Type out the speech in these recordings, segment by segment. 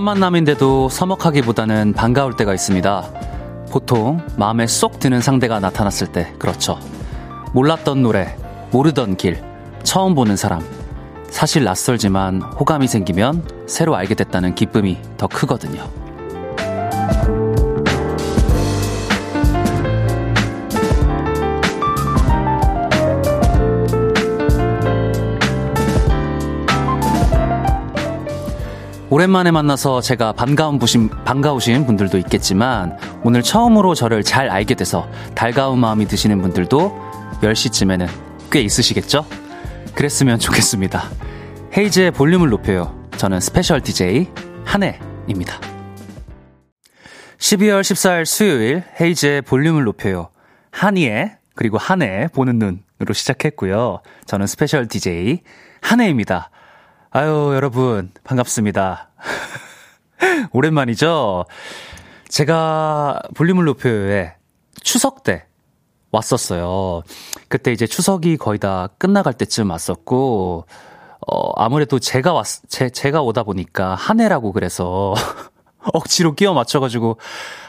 첫 만남인데도 서먹하기보다는 반가울 때가 있습니다. 보통 마음에 쏙 드는 상대가 나타났을 때, 그렇죠. 몰랐던 노래, 모르던 길, 처음 보는 사람. 사실 낯설지만 호감이 생기면 새로 알게 됐다는 기쁨이 더 크거든요. 오랜만에 만나서 제가 반가운 부심, 반가우신 분들도 있겠지만 오늘 처음으로 저를 잘 알게 돼서 달가운 마음이 드시는 분들도 10시쯤에는 꽤 있으시겠죠? 그랬으면 좋겠습니다. 헤이즈의 볼륨을 높여요. 저는 스페셜 DJ 한해입니다. 12월 14일 수요일 헤이즈의 볼륨을 높여요. 한이의 그리고 한해 보는 눈으로 시작했고요. 저는 스페셜 DJ 한혜입니다. 아유, 여러분, 반갑습니다. 오랜만이죠? 제가 볼륨을 높여요에 추석 때 왔었어요. 그때 이제 추석이 거의 다 끝나갈 때쯤 왔었고, 어, 아무래도 제가 왔, 제, 제가 오다 보니까 한 해라고 그래서, 억지로 끼워 맞춰가지고,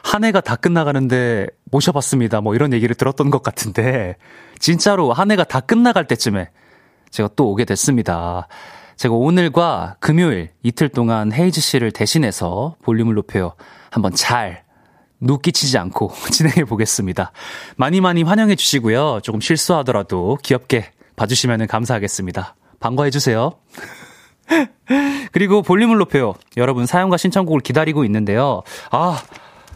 한 해가 다 끝나가는데 모셔봤습니다. 뭐 이런 얘기를 들었던 것 같은데, 진짜로 한 해가 다 끝나갈 때쯤에 제가 또 오게 됐습니다. 제가 오늘과 금요일 이틀 동안 헤이즈 씨를 대신해서 볼륨을 높여요. 한번 잘 눈끼치지 않고 진행해 보겠습니다. 많이 많이 환영해 주시고요. 조금 실수하더라도 귀엽게 봐주시면 감사하겠습니다. 반가해 주세요. 그리고 볼륨을 높여요. 여러분 사연과 신청곡을 기다리고 있는데요. 아,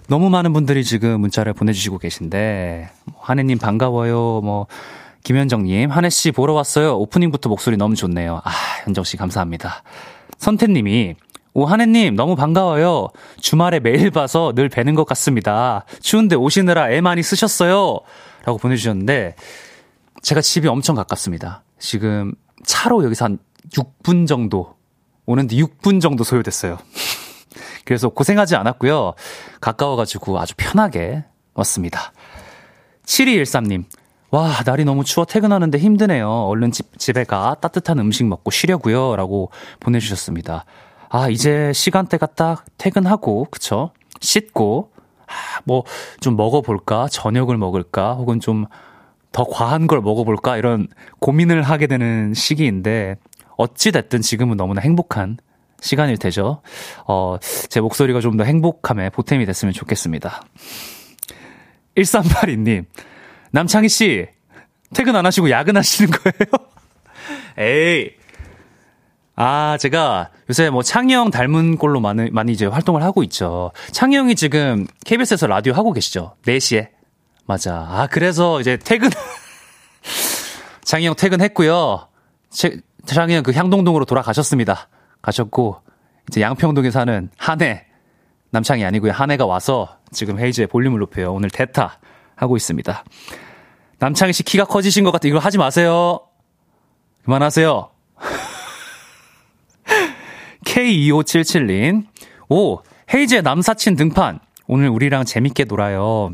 너무 많은 분들이 지금 문자를 보내주시고 계신데, 한혜님 반가워요. 뭐, 김현정님, 한혜씨 보러 왔어요. 오프닝부터 목소리 너무 좋네요. 아, 현정씨 감사합니다. 선태님이, 오, 한혜님, 너무 반가워요. 주말에 매일 봐서 늘 뵈는 것 같습니다. 추운데 오시느라 애 많이 쓰셨어요. 라고 보내주셨는데, 제가 집이 엄청 가깝습니다. 지금 차로 여기서 한 6분 정도, 오는데 6분 정도 소요됐어요. 그래서 고생하지 않았고요. 가까워가지고 아주 편하게 왔습니다. 7213님, 와, 날이 너무 추워 퇴근하는데 힘드네요. 얼른 집, 집에 가 따뜻한 음식 먹고 쉬려고요. 라고 보내주셨습니다. 아, 이제 시간대가 딱 퇴근하고, 그쵸? 씻고, 아, 뭐, 좀 먹어볼까? 저녁을 먹을까? 혹은 좀 더 과한 걸 먹어볼까? 이런 고민을 하게 되는 시기인데, 어찌됐든 지금은 너무나 행복한 시간일 테죠. 어, 제 목소리가 좀 더 행복함에 보탬이 됐으면 좋겠습니다. 1382님, 남창희 씨, 퇴근 안 하시고 야근하시는 거예요? 에이. 아, 제가 요새 뭐 창희 형 닮은 꼴로 많이, 많이 이제 활동을 하고 있죠. 창희 형이 지금 KBS에서 라디오 하고 계시죠? 4시에. 맞아. 아, 그래서 이제 퇴근, 창희 형 퇴근했고요. 창희 형 그 향동동으로 돌아가셨습니다. 가셨고, 이제 양평동에 사는 한해, 남창이 아니고요. 한해가 와서 지금 헤이즈의 볼륨을 높여요. 오늘 대타 하고 있습니다. 남창희 씨 키가 커지신 것 같아. 이거 하지 마세요. 그만하세요. K2577님. 오, 헤이즈의 남사친 등판. 오늘 우리랑 재밌게 놀아요.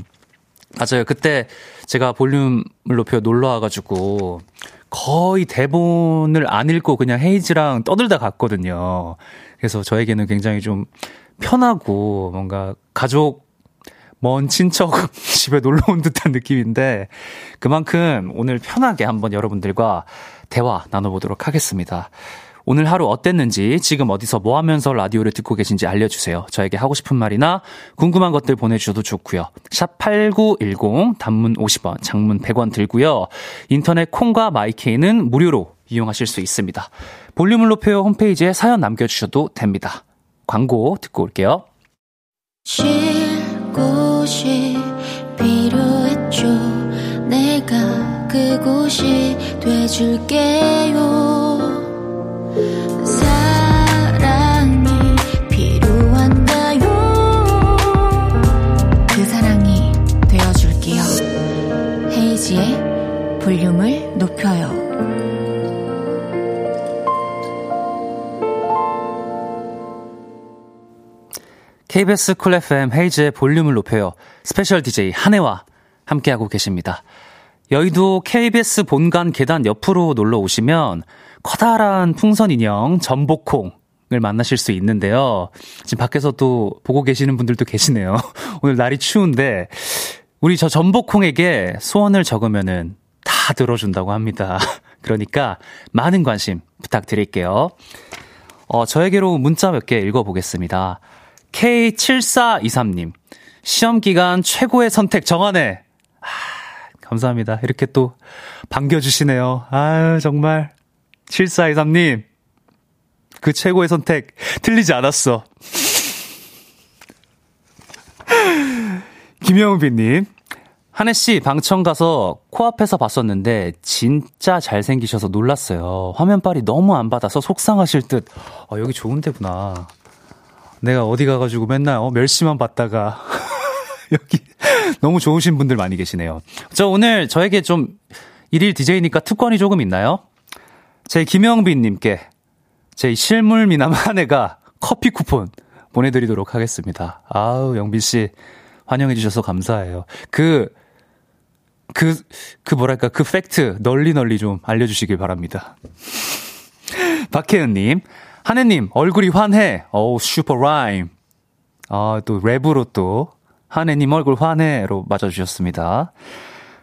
맞아요. 그때 제가 볼륨을 높여 놀러 와가지고 거의 대본을 안 읽고 그냥 헤이즈랑 떠들다 갔거든요. 그래서 저에게는 굉장히 좀 편하고 뭔가 가족 먼 친척 집에 놀러 온 듯한 느낌인데 그만큼 오늘 편하게 한번 여러분들과 대화 나눠보도록 하겠습니다. 오늘 하루 어땠는지, 지금 어디서 뭐 하면서 라디오를 듣고 계신지 알려주세요. 저에게 하고 싶은 말이나 궁금한 것들 보내주셔도 좋고요. 샵 8910, 단문 50원, 장문 100원 들고요. 인터넷 콩과 마이케이는 무료로 이용하실 수 있습니다. 볼륨을 높여 홈페이지에 사연 남겨주셔도 됩니다. 광고 듣고 올게요. 곳이 필요했죠. 내가 그곳이 돼줄게요 KBS 쿨 FM 헤이즈의 볼륨을 높여요. 스페셜 DJ 한해와 함께하고 계십니다. 여의도 KBS 본관 계단 옆으로 놀러 오시면 커다란 풍선 인형 전복콩 만나실 수 있는데요. 지금 밖에서 또 보고 계시는 분들도 계시네요. 오늘 날이 추운데 우리 저 전복콩에게 소원을 적으면은 다 들어준다고 합니다. 그러니까 많은 관심 부탁드릴게요. 어, 저에게로 문자 몇 개 읽어보겠습니다. K7423님, 시험 기간 최고의 선택 정하네. 아, 감사합니다. 이렇게 또 반겨주시네요. 아유, 정말. 7423님, 그 최고의 선택 틀리지 않았어. 김영빈님, 한혜 씨 방청 가서 코앞에서 봤었는데 진짜 잘생기셔서 놀랐어요. 화면빨이 너무 안 받아서 속상하실 듯. 어, 여기 좋은 데구나. 내가 어디 가가지고 맨날 어, 멸시만 받다가 여기 너무 좋으신 분들 많이 계시네요. 저 오늘 저에게 좀 일일 DJ니까 특권이 조금 있나요? 제 김영빈님께 제 실물 미남 한 해가 커피 쿠폰 보내드리도록 하겠습니다. 아우 영빈 씨 환영해주셔서 감사해요. 그 그, 그 뭐랄까, 그 팩트 널리 널리 좀 알려주시길 바랍니다. 박혜은님, 한혜님, 얼굴이 환해. 어우, 슈퍼 라임. 아, 또 랩으로 또, 한혜님 얼굴 환해로 맞아주셨습니다.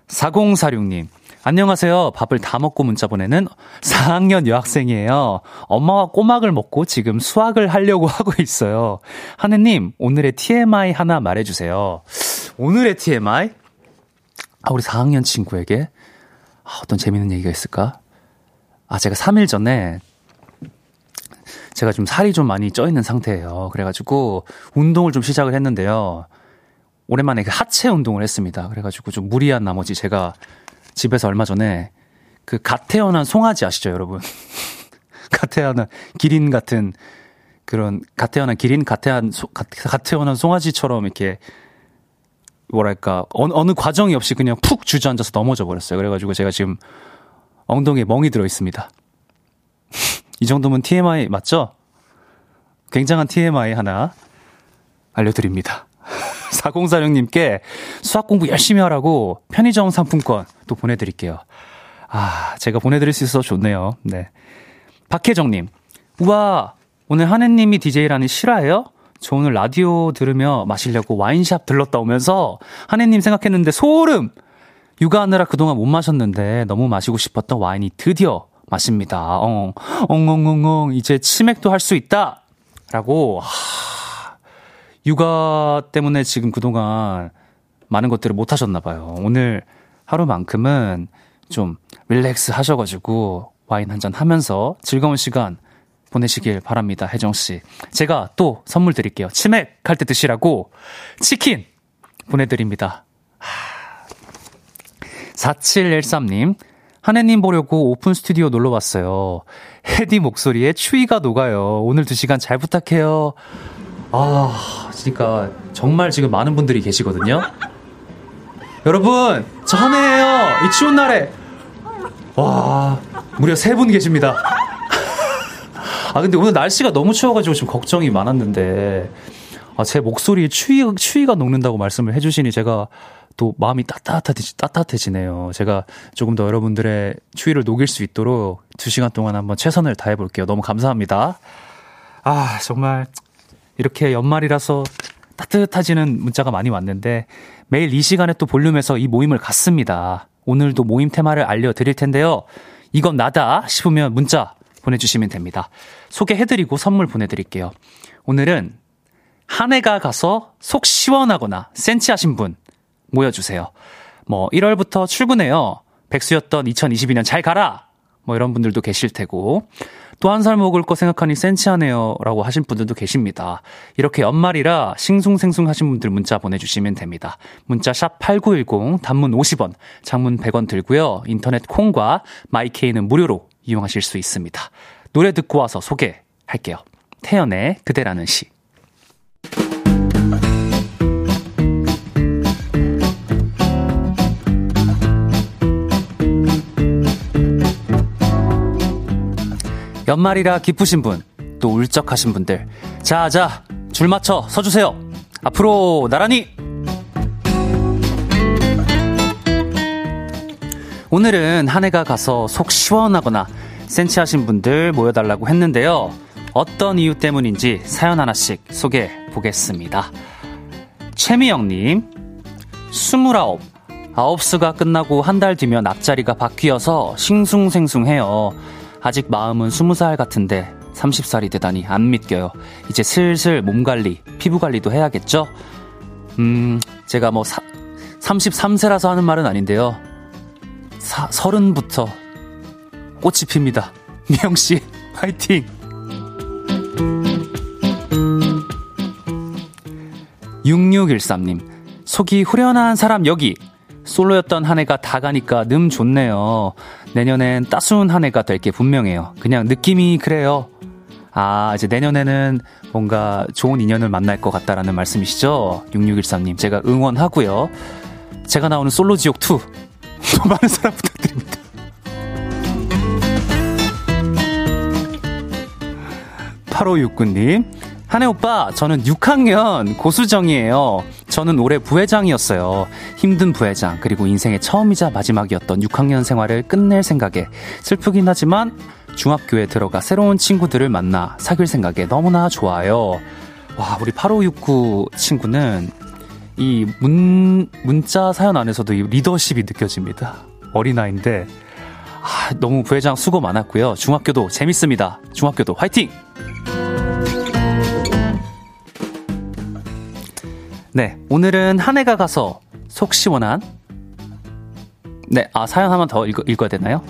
4046님, 안녕하세요. 밥을 다 먹고 문자 보내는 4학년 여학생이에요. 엄마와 꼬막을 먹고 지금 수학을 하려고 하고 있어요. 하느님, 오늘의 TMI 하나 말해주세요. 오늘의 TMI? 아, 우리 4학년 친구에게 아, 어떤 재밌는 얘기가 있을까? 아, 제가 3일 전에 제가 좀 살이 좀 많이 쪄 있는 상태예요. 그래가지고 운동을 좀 시작을 했는데요. 오랜만에 그 하체 운동을 했습니다. 그래가지고 좀 무리한 나머지 제가 집에서 얼마 전에 그 갓 태어난 송아지 아시죠, 여러분? 갓 태어난 기린 같은 그런 갓 태어난 기린, 갓 태어난, 갓, 갓 태어난 송아지처럼 이렇게 뭐랄까 어느, 어느 과정이 없이 그냥 푹 주저앉아서 넘어져 버렸어요. 그래가지고 제가 지금 엉덩이에 멍이 들어 있습니다. 이 정도면 TMI 맞죠? 굉장한 TMI 하나 알려드립니다. 4046님께 수학 공부 열심히 하라고 편의점 상품권 또 보내드릴게요. 아, 제가 보내드릴 수 있어서 좋네요. 네. 박혜정님, 우와, 오늘 하느님이 DJ라는 실화예요? 저 오늘 라디오 들으며 마시려고 와인샵 들렀다 오면서 한혜님 생각했는데 소름! 육아하느라 그동안 못 마셨는데 너무 마시고 싶었던 와인이 드디어 마십니다. 엉, 엉엉엉엉, 이제 치맥도 할 수 있다! 라고, 하, 육아 때문에 지금 그동안 많은 것들을 못 하셨나봐요. 오늘 하루만큼은 좀 릴렉스 하셔가지고 와인 한 잔 하면서 즐거운 시간 보내시길 바랍니다. 혜정씨. 제가 또 선물 드릴게요. 치맥 할 때 드시라고 치킨 보내드립니다. 4713님. 한혜님 보려고 오픈 스튜디오 놀러 왔어요. 헤디 목소리에 추위가 녹아요. 오늘 두 시간 잘 부탁해요. 아, 그러니까 정말 지금 많은 분들이 계시거든요. 여러분, 저 한혜예요. 이 추운 날에. 와, 무려 세 분 계십니다. 아, 근데 오늘 날씨가 너무 추워가지고 좀 걱정이 많았는데, 아, 제 목소리에 추위, 추위가 녹는다고 말씀을 해주시니 제가 또 마음이 따뜻해지, 따뜻해지네요. 제가 조금 더 여러분들의 추위를 녹일 수 있도록 두 시간 동안 한번 최선을 다해 볼게요. 너무 감사합니다. 아, 정말 이렇게 연말이라서 따뜻해지는 문자가 많이 왔는데 매일 이 시간에 또 볼륨에서 이 모임을 갖습니다. 오늘도 모임 테마를 알려드릴 텐데요. 이건 나다 싶으면 문자 보내주시면 됩니다. 소개해드리고 선물 보내드릴게요. 오늘은 한 해가 가서 속 시원하거나 센치하신 분 모여주세요. 뭐 1월부터 출근해요. 백수였던 2022년 잘 가라. 뭐 이런 분들도 계실 테고 또 한 살 먹을 거 생각하니 센치하네요 라고 하신 분들도 계십니다. 이렇게 연말이라 싱숭생숭 하신 분들 문자 보내주시면 됩니다. 문자 샵 8910 단문 50원 장문 100원 들고요. 인터넷 콩과 마이케이는 무료로 이용하실 수 있습니다. 노래 듣고 와서 소개할게요. 태연의 그대라는 시. 연말이라 기쁘신 분, 또 울적하신 분들. 자, 자, 줄 맞춰 서주세요. 앞으로 나란히! 오늘은 한 해가 가서 속 시원하거나 센치하신 분들 모여달라고 했는데요. 어떤 이유 때문인지 사연 하나씩 소개해 보겠습니다. 최미영님, 29. 아홉 수가 끝나고 한 달 뒤면 앞자리가 바뀌어서 싱숭생숭해요. 아직 마음은 20살 같은데 30살이 되다니 안 믿겨요. 이제 슬슬 몸 관리, 피부 관리도 해야겠죠? 음, 제가 뭐 사, 33세라서 하는 말은 아닌데요. 사, 30부터 꽃이 핍니다. 미영씨, 화이팅! 6613님, 속이 후련한 사람 여기. 솔로였던 한 해가 다 가니까 늠 좋네요. 내년엔 따스운 한 해가 될 게 분명해요. 그냥 느낌이 그래요. 아, 이제 내년에는 뭔가 좋은 인연을 만날 것 같다라는 말씀이시죠? 6613님, 제가 응원하고요. 제가 나오는 솔로 지옥2. 더 많은 사랑 부탁드립니다. 팔오육구님 한해 오빠, 저는 6학년 고수정이에요. 저는 올해 부회장이었어요. 힘든 부회장, 그리고 인생의 처음이자 마지막이었던 6학년 생활을 끝낼 생각에 슬프긴 하지만 중학교에 들어가 새로운 친구들을 만나 사귈 생각에 너무나 좋아요. 와, 우리 8569 친구는 이 문, 문자 사연 안에서도 이 리더십이 느껴집니다. 어린아이인데, 아, 너무 부회장 수고 많았고요. 중학교도 재밌습니다. 중학교도 화이팅! 네, 오늘은 한 해가 가서 속 시원한 네, 아 사연 한번 더 읽어, 읽어야 되나요?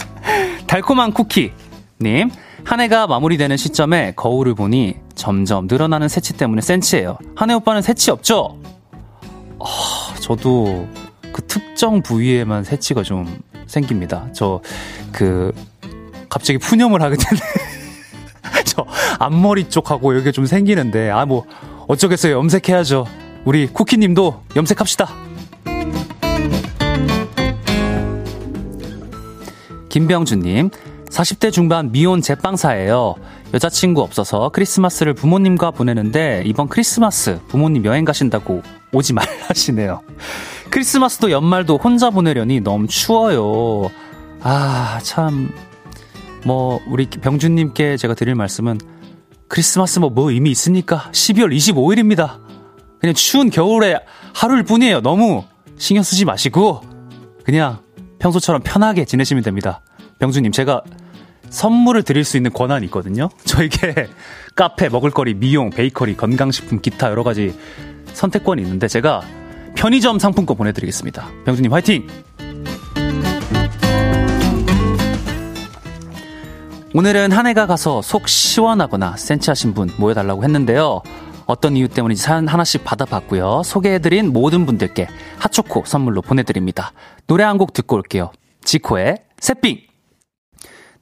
달콤한 쿠키 님 한 해가 마무리되는 시점에 거울을 보니 점점 늘어나는 새치 때문에 센치예요. 한해 오빠는 새치 없죠? 아, 저도 그 특정 부위에만 새치가 좀 생깁니다. 저 그 갑자기 푸념을 하게 되네. 저 앞머리 쪽하고 여기 좀 생기는데 아 뭐 어쩌겠어요. 염색해야죠. 우리 쿠키님도 염색합시다. 김병준님, 40대 중반 미혼 제빵사예요. 여자친구 없어서 크리스마스를 부모님과 보내는데 이번 크리스마스 부모님 여행 가신다고 오지 말라시네요. 크리스마스도 연말도 혼자 보내려니 너무 추워요. 아, 참. 뭐, 우리 병준님께 제가 드릴 말씀은 크리스마스 뭐, 뭐 의미 있습니까? 12월 25일입니다. 그냥 추운 겨울에 하루일 뿐이에요. 너무 신경 쓰지 마시고 그냥 평소처럼 편하게 지내시면 됩니다. 병주님, 제가 선물을 드릴 수 있는 권한이 있거든요. 저에게 카페, 먹을거리, 미용, 베이커리, 건강식품, 기타 여러 가지 선택권이 있는데 제가 편의점 상품권 보내드리겠습니다. 병주님 화이팅! 오늘은 한 해가 가서 속 시원하거나 센치하신 분 모여달라고 했는데요. 어떤 이유 때문인지 사연 하나씩 받아봤고요. 소개해드린 모든 분들께 핫초코 선물로 보내드립니다. 노래 한 곡 듣고 올게요. 지코의 새삥!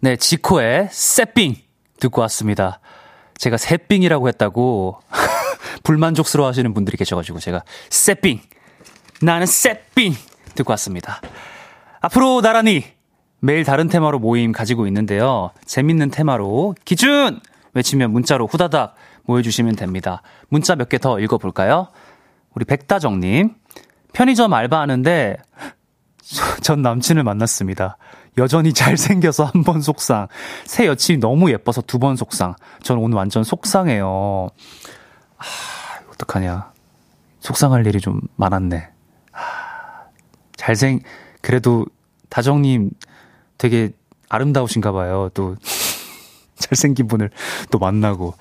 네, 지코의 새삥! 듣고 왔습니다. 제가 새삥이라고 했다고 불만족스러워 하시는 분들이 계셔가지고 제가 새삥! 나는 새삥! 듣고 왔습니다. 앞으로 나란히 매일 다른 테마로 모임 가지고 있는데요. 재밌는 테마로 기준! 외치면 문자로 후다닥 모여주시면 됩니다. 문자 몇 개 더 읽어볼까요? 우리 백다정님. 편의점 알바하는데 전 남친을 만났습니다. 여전히 잘생겨서 한 번 속상. 새 여친이 너무 예뻐서 두 번 속상. 전 오늘 완전 속상해요. 아, 어떡하냐. 속상할 일이 좀 많았네. 아, 잘생, 그래도 다정님 되게 아름다우신가 봐요. 또 잘생긴 분을 또 만나고.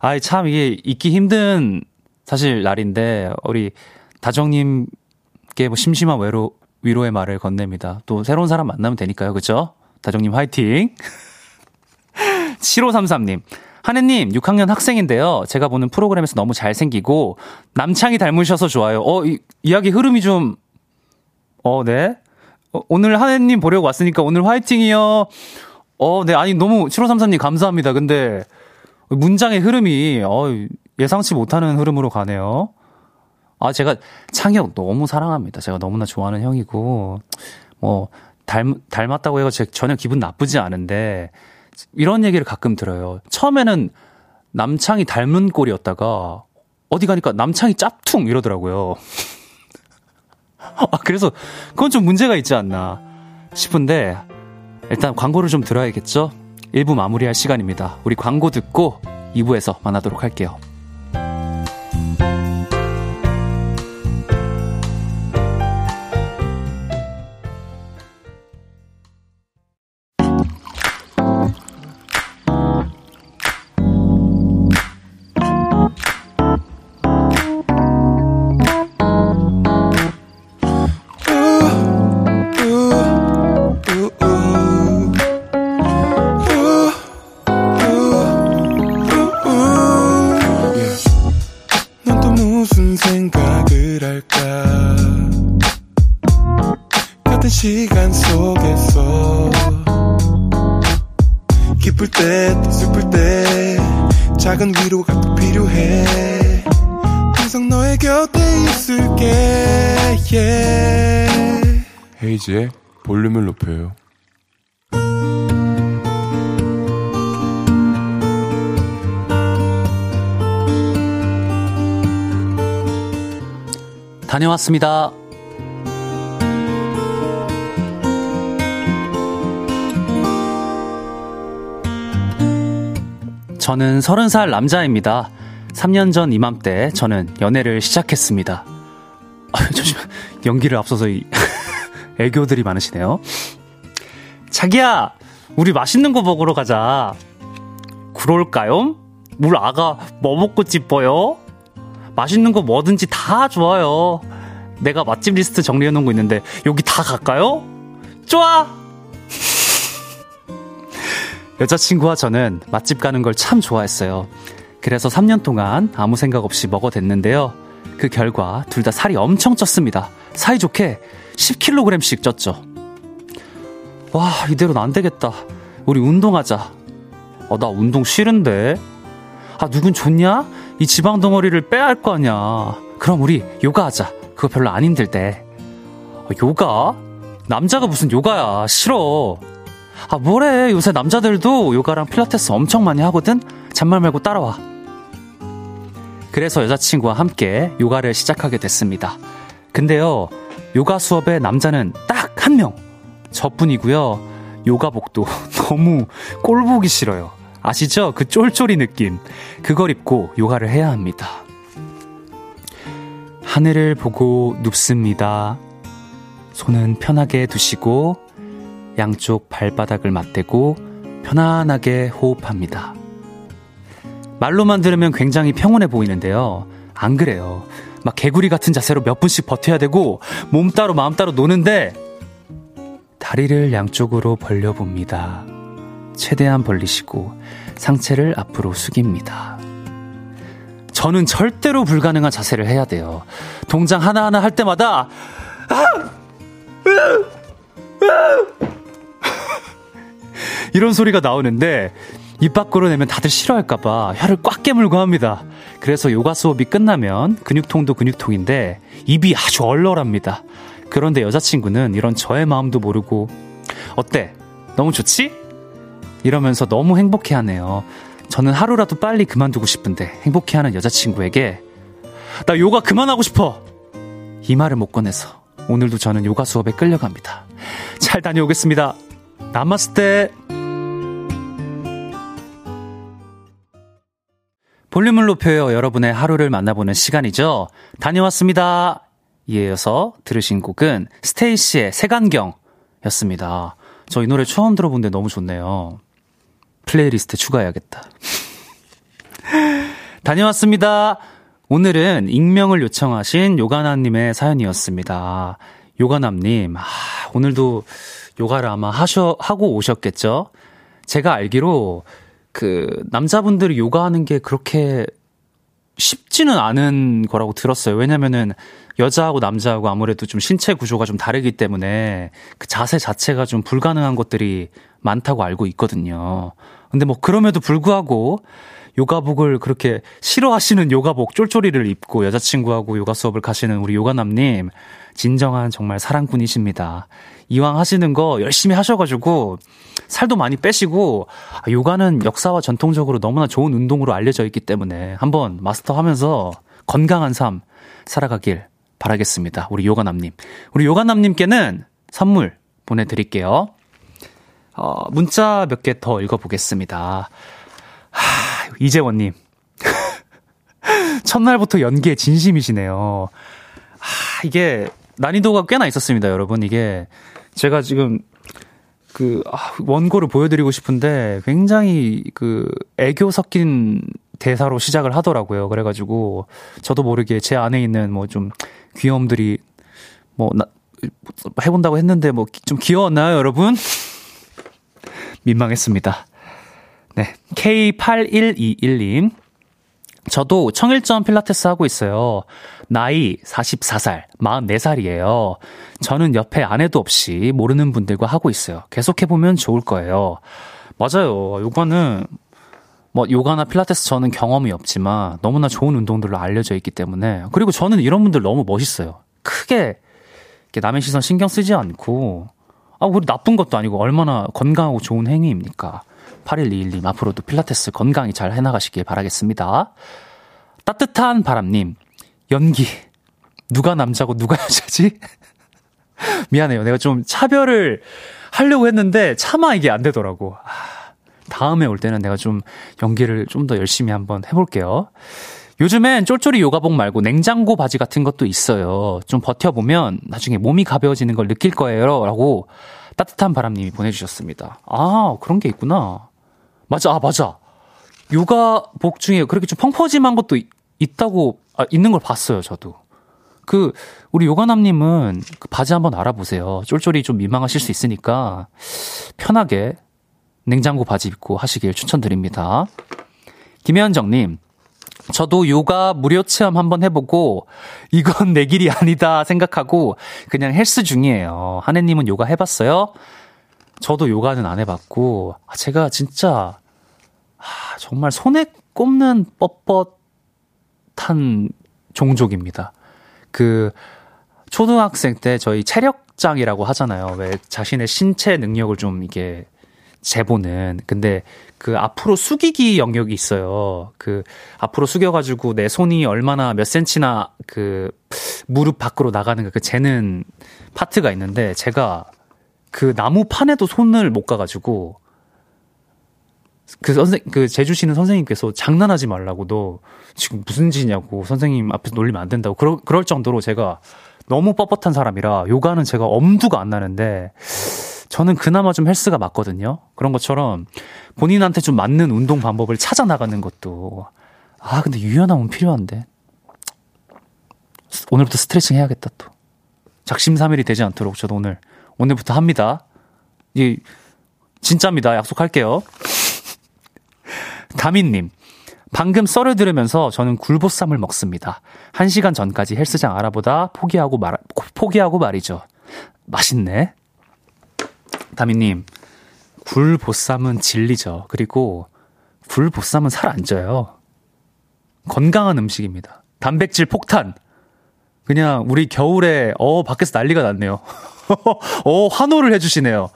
아이, 참, 이게 잊기 힘든 사실 날인데, 우리 다정님께 뭐 심심한 외로, 위로의 말을 건넵니다. 또 새로운 사람 만나면 되니까요. 그쵸? 다정님 화이팅! 7533님. 하느님, 6학년 학생인데요. 제가 보는 프로그램에서 너무 잘생기고, 남창이 닮으셔서 좋아요. 어, 이, 이야기 흐름이 좀, 어, 네. 어, 오늘 하느님 보려고 왔으니까 오늘 화이팅이요. 어, 네. 아니, 너무, 7533님 감사합니다. 근데, 문장의 흐름이 어, 예상치 못하는 흐름으로 가네요. 아, 제가 창혁 너무 사랑합니다. 제가 너무나 좋아하는 형이고, 뭐, 닮, 닮았다고 해서 전혀 기분 나쁘지 않은데, 이런 얘기를 가끔 들어요. 처음에는 남창이 닮은 꼴이었다가, 어디 가니까 남창이 짭퉁 이러더라고요. 아, 그래서 그건 좀 문제가 있지 않나 싶은데, 일단 광고를 좀 들어야겠죠? 1부 마무리할 시간입니다. 우리 광고 듣고 2부에서 만나도록 할게요. 홈이지에 볼륨을 높여요. 다녀왔습니다. 저는 서른 살 남자입니다. 3년 전 이맘때 저는 연애를 시작했습니다. 아, 잠시만. 연기를 앞서서 이 애교들이 많으시네요. 자기야, 우리 맛있는 거 먹으러 가자. 그럴까요? 물 아가 뭐 먹고 싶어요? 맛있는 거 뭐든지 다 좋아요. 내가 맛집 리스트 정리해 놓은 거 있는데 여기 다 갈까요? 좋아! 여자친구와 저는 맛집 가는 걸 참 좋아했어요. 그래서 3년 동안 아무 생각 없이 먹어댔는데요. 그 결과 둘 다 살이 엄청 쪘습니다. 사이좋게 10kg씩 쪘죠. 와, 이대로는 안 되겠다. 우리 운동하자. 어, 나 운동 싫은데. 아, 누군 좋냐? 이 지방 덩어리를 빼야 할 거 아니야. 그럼 우리 요가 하자. 그거 별로 안 힘들대. 어, 요가? 남자가 무슨 요가야. 싫어. 아, 뭐래. 요새 남자들도 요가랑 필라테스 엄청 많이 하거든? 잔말 말고 따라와. 그래서 여자친구와 함께 요가를 시작하게 됐습니다. 근데요, 요가 수업에 남자는 딱 한 명. 저뿐이고요. 요가복도 너무 꼴 보기 싫어요. 아시죠? 그 쫄쫄이 느낌. 그걸 입고 요가를 해야 합니다. 하늘을 보고 눕습니다. 손은 편하게 두시고 양쪽 발바닥을 맞대고 편안하게 호흡합니다. 말로만 들으면 굉장히 평온해 보이는데요. 안 그래요. 막 개구리 같은 자세로 몇 분씩 버텨야 되고 몸 따로 마음 따로 노는데 다리를 양쪽으로 벌려봅니다. 최대한 벌리시고 상체를 앞으로 숙입니다. 저는 절대로 불가능한 자세를 해야 돼요. 동작 하나하나 할 때마다 이런 소리가 나오는데 입 밖으로 내면 다들 싫어할까봐 혀를 꽉 깨물고 합니다. 그래서 요가 수업이 끝나면 근육통도 근육통인데 입이 아주 얼얼합니다. 그런데 여자친구는 이런 저의 마음도 모르고 어때? 너무 좋지? 이러면서 너무 행복해 하네요. 저는 하루라도 빨리 그만두고 싶은데 행복해 하는 여자친구에게 나 요가 그만하고 싶어! 이 말을 못 꺼내서 오늘도 저는 요가 수업에 끌려갑니다. 잘 다녀오겠습니다. 헤이즈의 볼륨을 높여요. 여러분의 하루를 만나보는 시간이죠. 다녀왔습니다. 이어서 들으신 곡은 스테이씨의 색안경 였습니다. 저 이 노래 처음 들어본데 너무 좋네요. 플레이리스트 추가해야겠다. 다녀왔습니다. 오늘은 익명을 요청하신 요가남님의 사연이었습니다. 요가남님, 아, 오늘도 요가를 아마 하셔, 하고 오셨겠죠? 제가 알기로 그 남자분들이 요가하는 게 그렇게 쉽지는 않은 거라고 들었어요. 왜냐면은 여자하고 남자하고 아무래도 좀 신체 구조가 좀 다르기 때문에 그 자세 자체가 좀 불가능한 것들이 많다고 알고 있거든요. 근데 뭐 그럼에도 불구하고 요가복을 그렇게 싫어하시는 요가복 쫄쫄이를 입고 여자친구하고 요가 수업을 가시는 우리 요가남님 진정한 정말 사랑꾼이십니다. 이왕 하시는 거 열심히 하셔가지고 살도 많이 빼시고 아, 요가는 역사와 전통적으로 너무나 좋은 운동으로 알려져 있기 때문에 한번 마스터하면서 건강한 삶 살아가길 바라겠습니다. 우리 요가남님. 우리 요가남님께는 선물 보내드릴게요. 어, 문자 몇 개 더 읽어보겠습니다. 하, 이재원님. 첫날부터 연기에 진심이시네요. 하, 이게 난이도가 꽤나 있었습니다, 여러분. 이게 제가 지금 그 아, 원고를 보여드리고 싶은데 굉장히 그 애교 섞인 대사로 시작을 하더라고요. 그래가지고 저도 모르게 제 안에 있는 뭐 좀 귀여움들이 뭐 나, 해본다고 했는데 뭐 좀 귀여웠나요, 여러분? 민망했습니다. 네. K8121님. 저도 청일점 필라테스 하고 있어요. 나이 44살, 44살이에요. 저는 옆에 아내도 없이 모르는 분들과 하고 있어요. 계속해보면 좋을 거예요. 맞아요. 요거는, 뭐, 요가나 필라테스 저는 경험이 없지만 너무나 좋은 운동들로 알려져 있기 때문에. 그리고 저는 이런 분들 너무 멋있어요. 크게, 남의 시선 신경 쓰지 않고, 아, 우리 나쁜 것도 아니고 얼마나 건강하고 좋은 행위입니까? 8121님, 앞으로도 필라테스 건강히 잘 해나가시길 바라겠습니다. 따뜻한 바람님, 연기. 누가 남자고 누가 여자지? 미안해요. 내가 좀 차별을 하려고 했는데 차마 이게 안 되더라고. 아, 다음에 올 때는 내가 좀 연기를 좀 더 열심히 한번 해볼게요. 요즘엔 쫄쫄이 요가복 말고 냉장고 바지 같은 것도 있어요. 좀 버텨보면 나중에 몸이 가벼워지는 걸 느낄 거예요. 라고 따뜻한 바람님이 보내주셨습니다. 아, 그런 게 있구나. 맞아, 아, 맞아. 요가복 중에 그렇게 좀 펑퍼짐한 것도 있 다고, 아, 있는 걸 봤어요, 저도. 그, 우리 요가남님은 그 바지 한번 알아보세요. 쫄쫄이 좀 민망하실 수 있으니까 편하게 냉장고 바지 입고 하시길 추천드립니다. 김현정님, 저도 요가 무료 체험 한번 해보고 이건 내 길이 아니다 생각하고 그냥 헬스 중이에요. 한혜님은 요가 해봤어요? 저도 요가는 안 해봤고 아, 제가 진짜 아, 정말 손에 꼽는 뻣뻣한 종족입니다. 그 초등학생 때 저희 체력장이라고 하잖아요. 왜 자신의 신체 능력을 좀 이게 재보는. 근데 그 앞으로 숙이기 영역이 있어요. 그 앞으로 숙여가지고 내 손이 얼마나 몇 센치나 그 무릎 밖으로 나가는 그 재는 파트가 있는데 제가 그 나무 판에도 손을 못 가가지고 그 선생 그 제주시는 선생님께서 장난하지 말라고 너 지금 무슨 짓냐고 선생님 앞에서 놀리면 안 된다고 그러, 그럴 정도로 제가 너무 뻣뻣한 사람이라 요가는 제가 엄두가 안 나는데 저는 그나마 좀 헬스가 맞거든요. 그런 것처럼 본인한테 좀 맞는 운동 방법을 찾아 나가는 것도 아 근데 유연함은 필요한데 오늘부터 스트레칭 해야겠다 또 작심삼일이 되지 않도록 저도 오늘 오늘부터 합니다. 이 진짜입니다. 약속할게요. 다민님, 방금 썰을 들으면서 저는 굴보쌈을 먹습니다. 한 시간 전까지 헬스장 알아보다 포기하고 말, 포기하고 말이죠. 맛있네. 다미님, 굴보쌈은 진리죠. 그리고 굴보쌈은 살 안 쪄요. 건강한 음식입니다. 단백질 폭탄. 그냥 우리 겨울에, 어, 밖에서 난리가 났네요. 어, 환호를 해주시네요.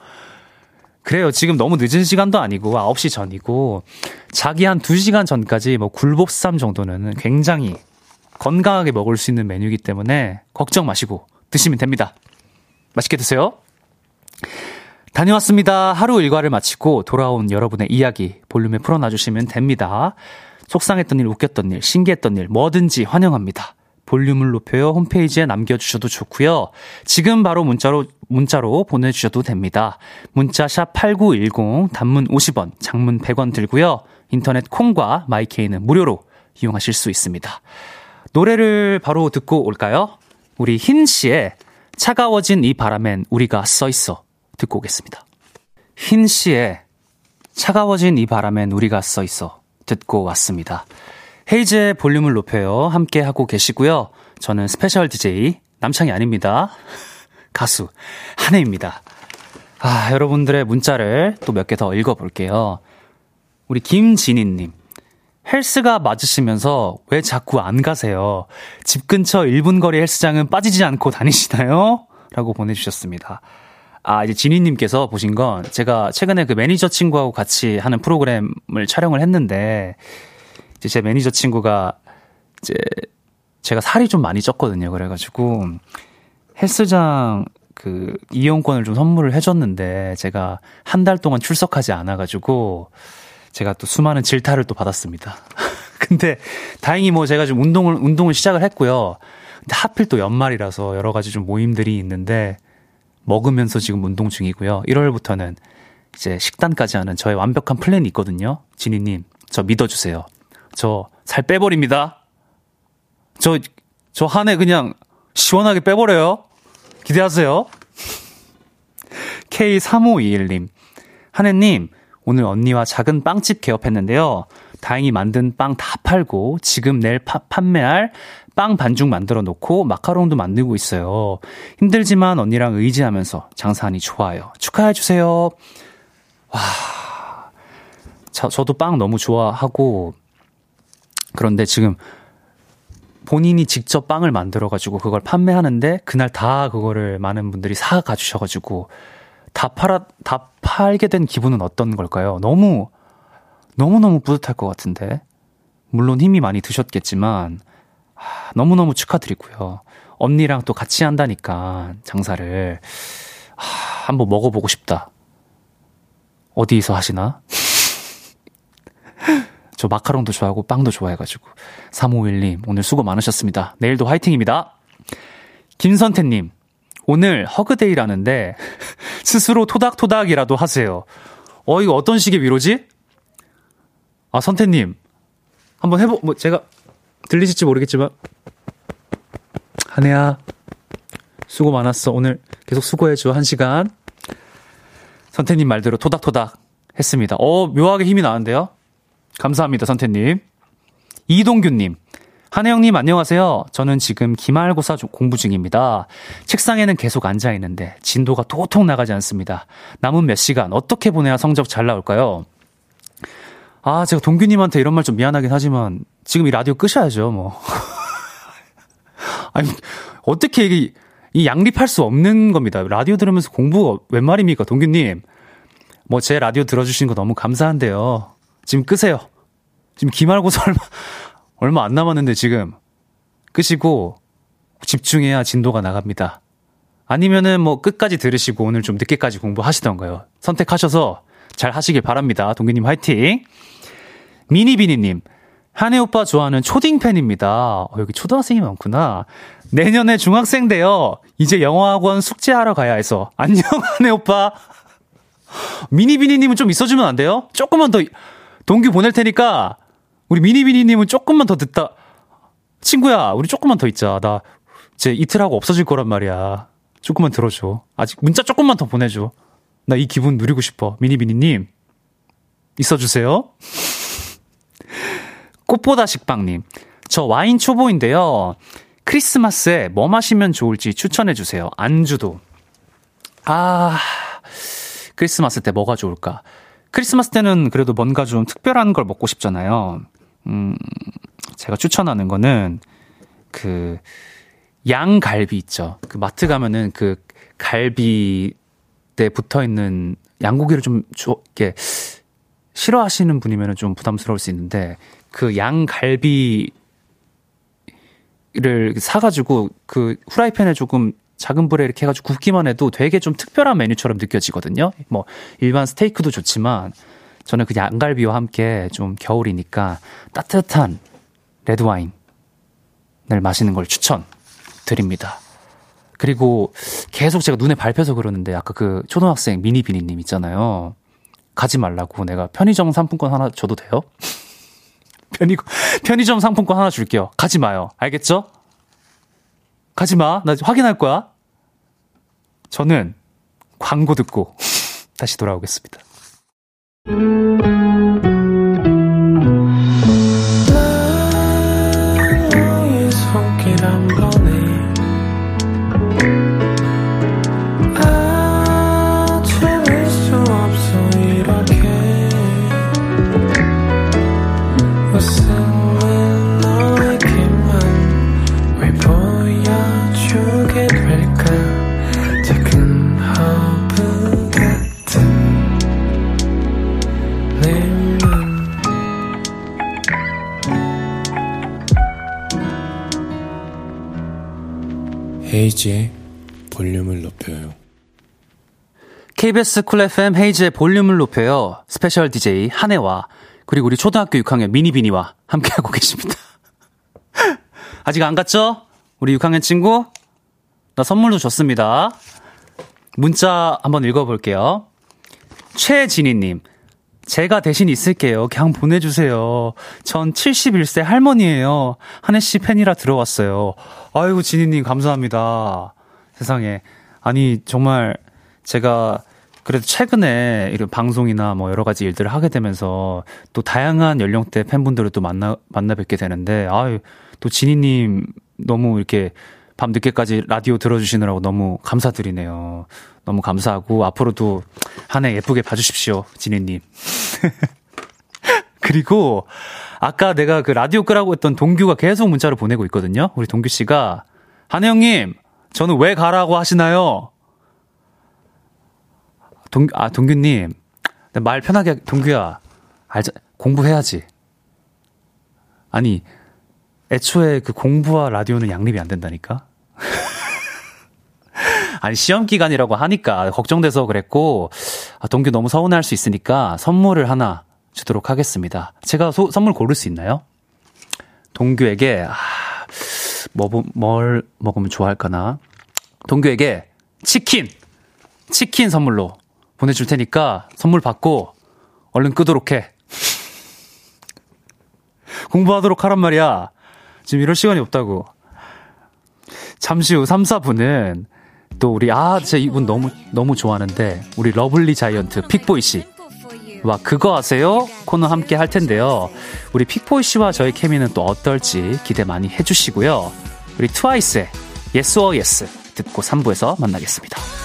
그래요. 지금 너무 늦은 시간도 아니고 9시 전이고 자기 한 2시간 전까지 뭐 굴복쌈 정도는 굉장히 건강하게 먹을 수 있는 메뉴이기 때문에 걱정 마시고 드시면 됩니다. 맛있게 드세요. 다녀왔습니다. 하루 일과를 마치고 돌아온 여러분의 이야기 볼륨에 풀어놔 주시면 됩니다. 속상했던 일, 웃겼던 일, 신기했던 일, 뭐든지 환영합니다. 볼륨을 높여요 홈페이지에 남겨주셔도 좋고요. 지금 바로 문자로 문자로 보내주셔도 됩니다. 문자 샵 8910 단문 50원, 장문 100원 들고요. 인터넷 콩과 마이케이는 무료로 이용하실 수 있습니다. 노래를 바로 듣고 올까요? 우리 흰 씨의 차가워진 이 바람엔 우리가 써 있어 듣고 오겠습니다. 휘인 씨의 차가워진 이 바람엔 우리가 써 있어 듣고 왔습니다. 헤이즈의 볼륨을 높여요. 함께 하고 계시고요. 저는 스페셜 DJ 남창희 아닙니다. 가수 한해입니다. 아, 여러분들의 문자를 또 몇 개 더 읽어볼게요. 우리 김진희님. 헬스가 맞으시면서 왜 자꾸 안 가세요? 집 근처 1분 거리 헬스장은 빠지지 않고 다니시나요? 라고 보내주셨습니다. 아, 이제 진희님께서 보신 건 제가 최근에 그 매니저 친구하고 같이 하는 프로그램을 촬영을 했는데 이 제제 매니저 친구가 이제 제가 살이 좀 많이 쪘거든요. 그래가지고 헬스장 그 이용권을 좀 선물을 해줬는데 제가 한 달 동안 출석하지 않아가지고 제가 또 수많은 질타를 또 받았습니다. 근데 다행히 뭐 제가 좀 운동을 운동을 시작을 했고요. 근데 하필 또 연말이라서 여러 가지 좀 모임들이 있는데 먹으면서 지금 운동 중이고요. 1월부터는 이제 식단까지 하는 저의 완벽한 플랜이 있거든요. 지니님, 저 믿어주세요. 저살 빼버립니다. 저, 저 한 해 그냥 시원하게 빼버려요. 기대하세요. K3521님, 한해님, 오늘 언니와 작은 빵집 개업했는데요. 다행히 만든 빵 다 팔고 지금 내일 파, 판매할 빵 반죽 만들어 놓고 마카롱도 만들고 있어요. 힘들지만 언니랑 의지하면서 장사하니 좋아요. 축하해 주세요. 와. 저, 저도 빵 너무 좋아하고 그런데 지금 본인이 직접 빵을 만들어 가지고 그걸 판매하는데 그날 다 그거를 많은 분들이 사 가 주셔 가지고 다 팔아 다 팔게 된 기분은 어떤 걸까요? 너무 너무너무 뿌듯할 것 같은데. 물론 힘이 많이 드셨겠지만, 아, 너무너무 축하드리고요. 언니랑 또 같이 한다니까, 장사를. 아, 한번 먹어보고 싶다. 어디서 하시나? 저 마카롱도 좋아하고 빵도 좋아해가지고. 351님, 오늘 수고 많으셨습니다. 내일도 화이팅입니다. 김선태님, 오늘 허그데이라는데, 스스로 토닥토닥이라도 하세요. 어, 이거 어떤 식의 위로지? 아, 선태님. 한번 해보, 뭐, 제가 들리실지 모르겠지만. 한혜야. 수고 많았어. 오늘 계속 수고해줘. 한 시간. 선태님 말대로 토닥토닥 했습니다. 어, 묘하게 힘이 나는데요? 감사합니다, 선태님. 이동규님. 한혜영님 안녕하세요. 저는 지금 기말고사 공부 중입니다. 책상에는 계속 앉아 있는데 진도가 도통 나가지 않습니다. 남은 몇 시간 어떻게 보내야 성적 잘 나올까요? 아, 제가 동규님한테 이런 말 좀 미안하긴 하지만, 지금 이 라디오 끄셔야죠, 뭐. 아니, 어떻게 이게, 이 양립할 수 없는 겁니다. 라디오 들으면서 공부, 웬 말입니까, 동규님? 뭐, 제 라디오 들어주신 거 너무 감사한데요. 지금 끄세요. 지금 기말고사 얼마, 얼마 안 남았는데 지금. 끄시고, 집중해야 진도가 나갑니다. 아니면은 뭐 끝까지 들으시고 오늘 좀 늦게까지 공부하시던가요. 선택하셔서 잘 하시길 바랍니다. 동규님 화이팅! 미니비니님, 한혜 오빠 좋아하는 초딩 팬입니다. 어, 여기 초등학생이 많구나. 내년에 중학생 돼요. 이제 영어학원 숙제하러 가야 해서. 안녕, 한혜 오빠. 미니비니님은 좀 있어주면 안 돼요? 조금만 더, 동규 보낼 테니까, 우리 미니비니님은 조금만 더 듣다. 친구야, 우리 조금만 더 있자. 나, 이제 이틀하고 없어질 거란 말이야. 조금만 들어줘. 아직 문자 조금만 더 보내줘. 나 이 기분 누리고 싶어. 미니비니님. 있어주세요. 꽃보다 식빵님. 저 와인 초보인데요. 크리스마스에 뭐 마시면 좋을지 추천해주세요. 안주도. 아, 크리스마스 때 뭐가 좋을까? 크리스마스 때는 그래도 뭔가 좀 특별한 걸 먹고 싶잖아요. 음, 제가 추천하는 거는 그 양갈비 있죠. 그 마트 가면은 그 갈비 때 붙어 있는 양고기를 좀 이렇게 싫어하시는 분이면 좀 부담스러울 수 있는데 그 양갈비를 사가지고 그 후라이팬에 조금 작은 불에 이렇게 해가지고 굽기만 해도 되게 좀 특별한 메뉴처럼 느껴지거든요. 뭐 일반 스테이크도 좋지만 저는 그 양갈비와 함께 좀 겨울이니까 따뜻한 레드 와인을 마시는 걸 추천드립니다. 그리고 계속 제가 눈에 밟혀서 그러는데 아까 그 초등학생 미니비니님 있잖아요. 가지 말라고 내가 편의점 상품권 하나 줘도 돼요? 편의, 편의점 상품권 하나 줄게요. 가지 마요. 알겠죠? 가지 마. 나 확인할 거야. 저는 광고 듣고 다시 돌아오겠습니다. 헤이즈의 볼륨을 높여요. KBS 쿨 FM 헤이즈의 볼륨을 높여요. 스페셜 DJ 한해와 그리고 우리 초등학교 6학년 미니비니와 함께하고 계십니다. 아직 안 갔죠? 우리 6학년 친구? 나 선물도 줬습니다. 문자 한번 읽어볼게요. 최진희님. 제가 대신 있을게요. 그냥 보내주세요. 전 71세 할머니예요. 한혜씨 팬이라 들어왔어요. 아이고, 진희님, 감사합니다. 세상에. 아니, 정말 제가 그래도 최근에 이런 방송이나 뭐 여러 가지 일들을 하게 되면서 또 다양한 연령대 팬분들을 또 만나, 만나 뵙게 되는데, 아유, 또 진희님 너무 이렇게 밤 늦게까지 라디오 들어주시느라고 너무 감사드리네요. 너무 감사하고 앞으로도 한 해 예쁘게 봐주십시오, 진희님. 그리고 아까 내가 그 라디오 끄라고 했던 동규가 계속 문자를 보내고 있거든요. 우리 동규 씨가 한해 형님, 저는 왜 가라고 하시나요? 동, 아, 동규님. 말 편하게, 동규야. 알자, 공부해야지. 아니, 애초에 그 공부와 라디오는 양립이 안 된다니까? 아니, 시험 기간이라고 하니까 걱정돼서 그랬고, 아, 동규 너무 서운할 수 있으니까 선물을 하나 주도록 하겠습니다. 제가 소, 선물 고를 수 있나요? 동규에게, 아, 뭐, 뭘 먹으면 좋아할까나? 동규에게 치킨! 치킨 선물로 보내줄 테니까 선물 받고 얼른 끄도록 해. 공부하도록 하란 말이야. 지금 이럴 시간이 없다고. 잠시 후 3, 4분은 또 우리 아, 제 이분 너무 너무 좋아하는데 우리 lovely giant 픽보이 씨. 와, 그거 아세요? 코너 함께 할 텐데요. 우리 픽보이 씨와 저희 케미는 또 어떨지 기대 많이 해주시고요. 우리 트와이스의 Yes or Yes 듣고 3부에서 만나겠습니다.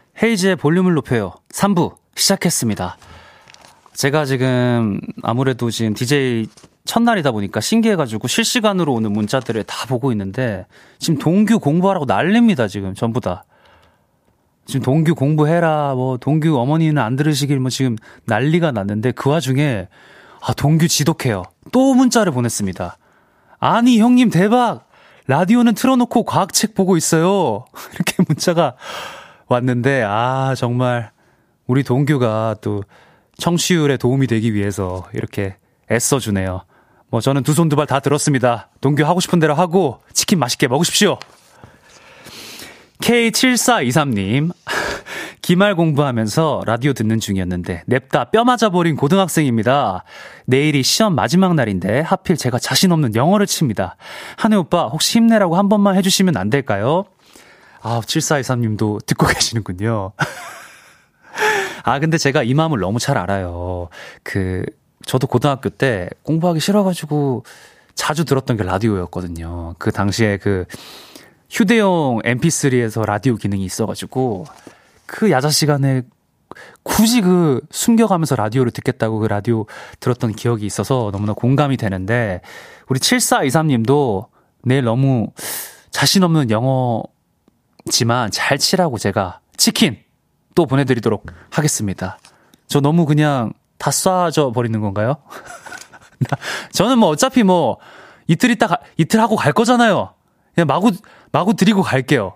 헤이즈의 볼륨을 높여요. 3부 시작했습니다. 제가 지금 아무래도 지금 DJ 첫날이다 보니까 신기해가지고 실시간으로 오는 문자들을 다 보고 있는데 지금 동규 공부하라고 난립니다. 지금 전부 다. 지금 동규 공부해라. 뭐 동규 어머니는 안 들으시길 뭐 지금 난리가 났는데 그 와중에 아 동규 지독해요. 또 문자를 보냈습니다. 아니 형님 대박. 라디오는 틀어놓고 과학책 보고 있어요. 이렇게 문자가 왔는데 아 정말 우리 동규가 또 청취율에 도움이 되기 위해서 이렇게 애써주네요. 뭐 저는 두 손 두 발 다 들었습니다. 동규 하고 싶은 대로 하고 치킨 맛있게 먹으십시오. K7423님, 기말 공부하면서 라디오 듣는 중이었는데, 냅다 뼈 맞아버린 고등학생입니다. 내일이 시험 마지막 날인데, 하필 제가 자신 없는 영어를 칩니다. 한혜 오빠, 혹시 힘내라고 한 번만 해주시면 안 될까요? 아, 7423님도 듣고 계시는군요. 아, 근데 제가 이 마음을 너무 잘 알아요. 그, 저도 고등학교 때 공부하기 싫어가지고 자주 들었던 게 라디오였거든요. 그 당시에 그, 휴대용 mp3에서 라디오 기능이 있어가지고 그 야자 시간에 굳이 그 숨겨가면서 라디오를 듣겠다고 그 라디오 들었던 기억이 있어서 너무나 공감이 되는데 우리 7423님도 내일 너무 자신 없는 영어 지만 잘 치라고 제가 치킨 또 보내드리도록 하겠습니다. 저 너무 그냥 다 쏴져 버리는 건가요? 저는 뭐 어차피 뭐 이틀 있다 가, 이틀 하고 갈 거잖아요. 그냥 마구 마구 드리고 갈게요.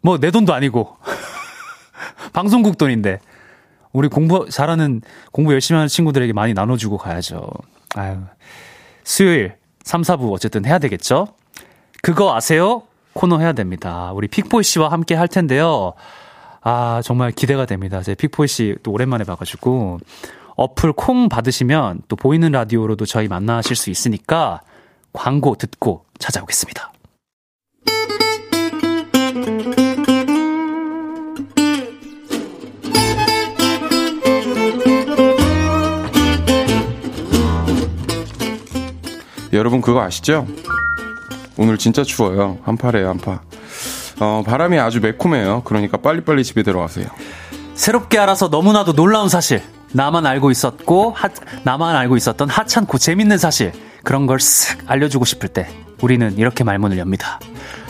뭐 내 돈도 아니고 방송국 돈인데 우리 공부 잘하는 공부 열심히 하는 친구들에게 많이 나눠주고 가야죠. 아유 수요일 3, 4부 어쨌든 해야 되겠죠. 그거 아세요? 코너 해야 됩니다. 우리 픽보이 씨와 함께 할 텐데요. 아 정말 기대가 됩니다. 제 픽보이 씨 또 오랜만에 봐가지고 어플 콩 받으시면 또 보이는 라디오로도 저희 만나실 수 있으니까 광고 듣고 찾아오겠습니다. 여러분 그거 아시죠? 오늘 진짜 추워요. 한파래요, 한파. 어, 바람이 아주 매콤해요. 그러니까 빨리빨리 집에 들어가세요. 새롭게 알아서 너무나도 놀라운 사실. 나만 알고 있었고, 하, 나만 알고 있었던 하찮고 재밌는 사실. 그런 걸 쓱 알려주고 싶을 때, 우리는 이렇게 말문을 엽니다.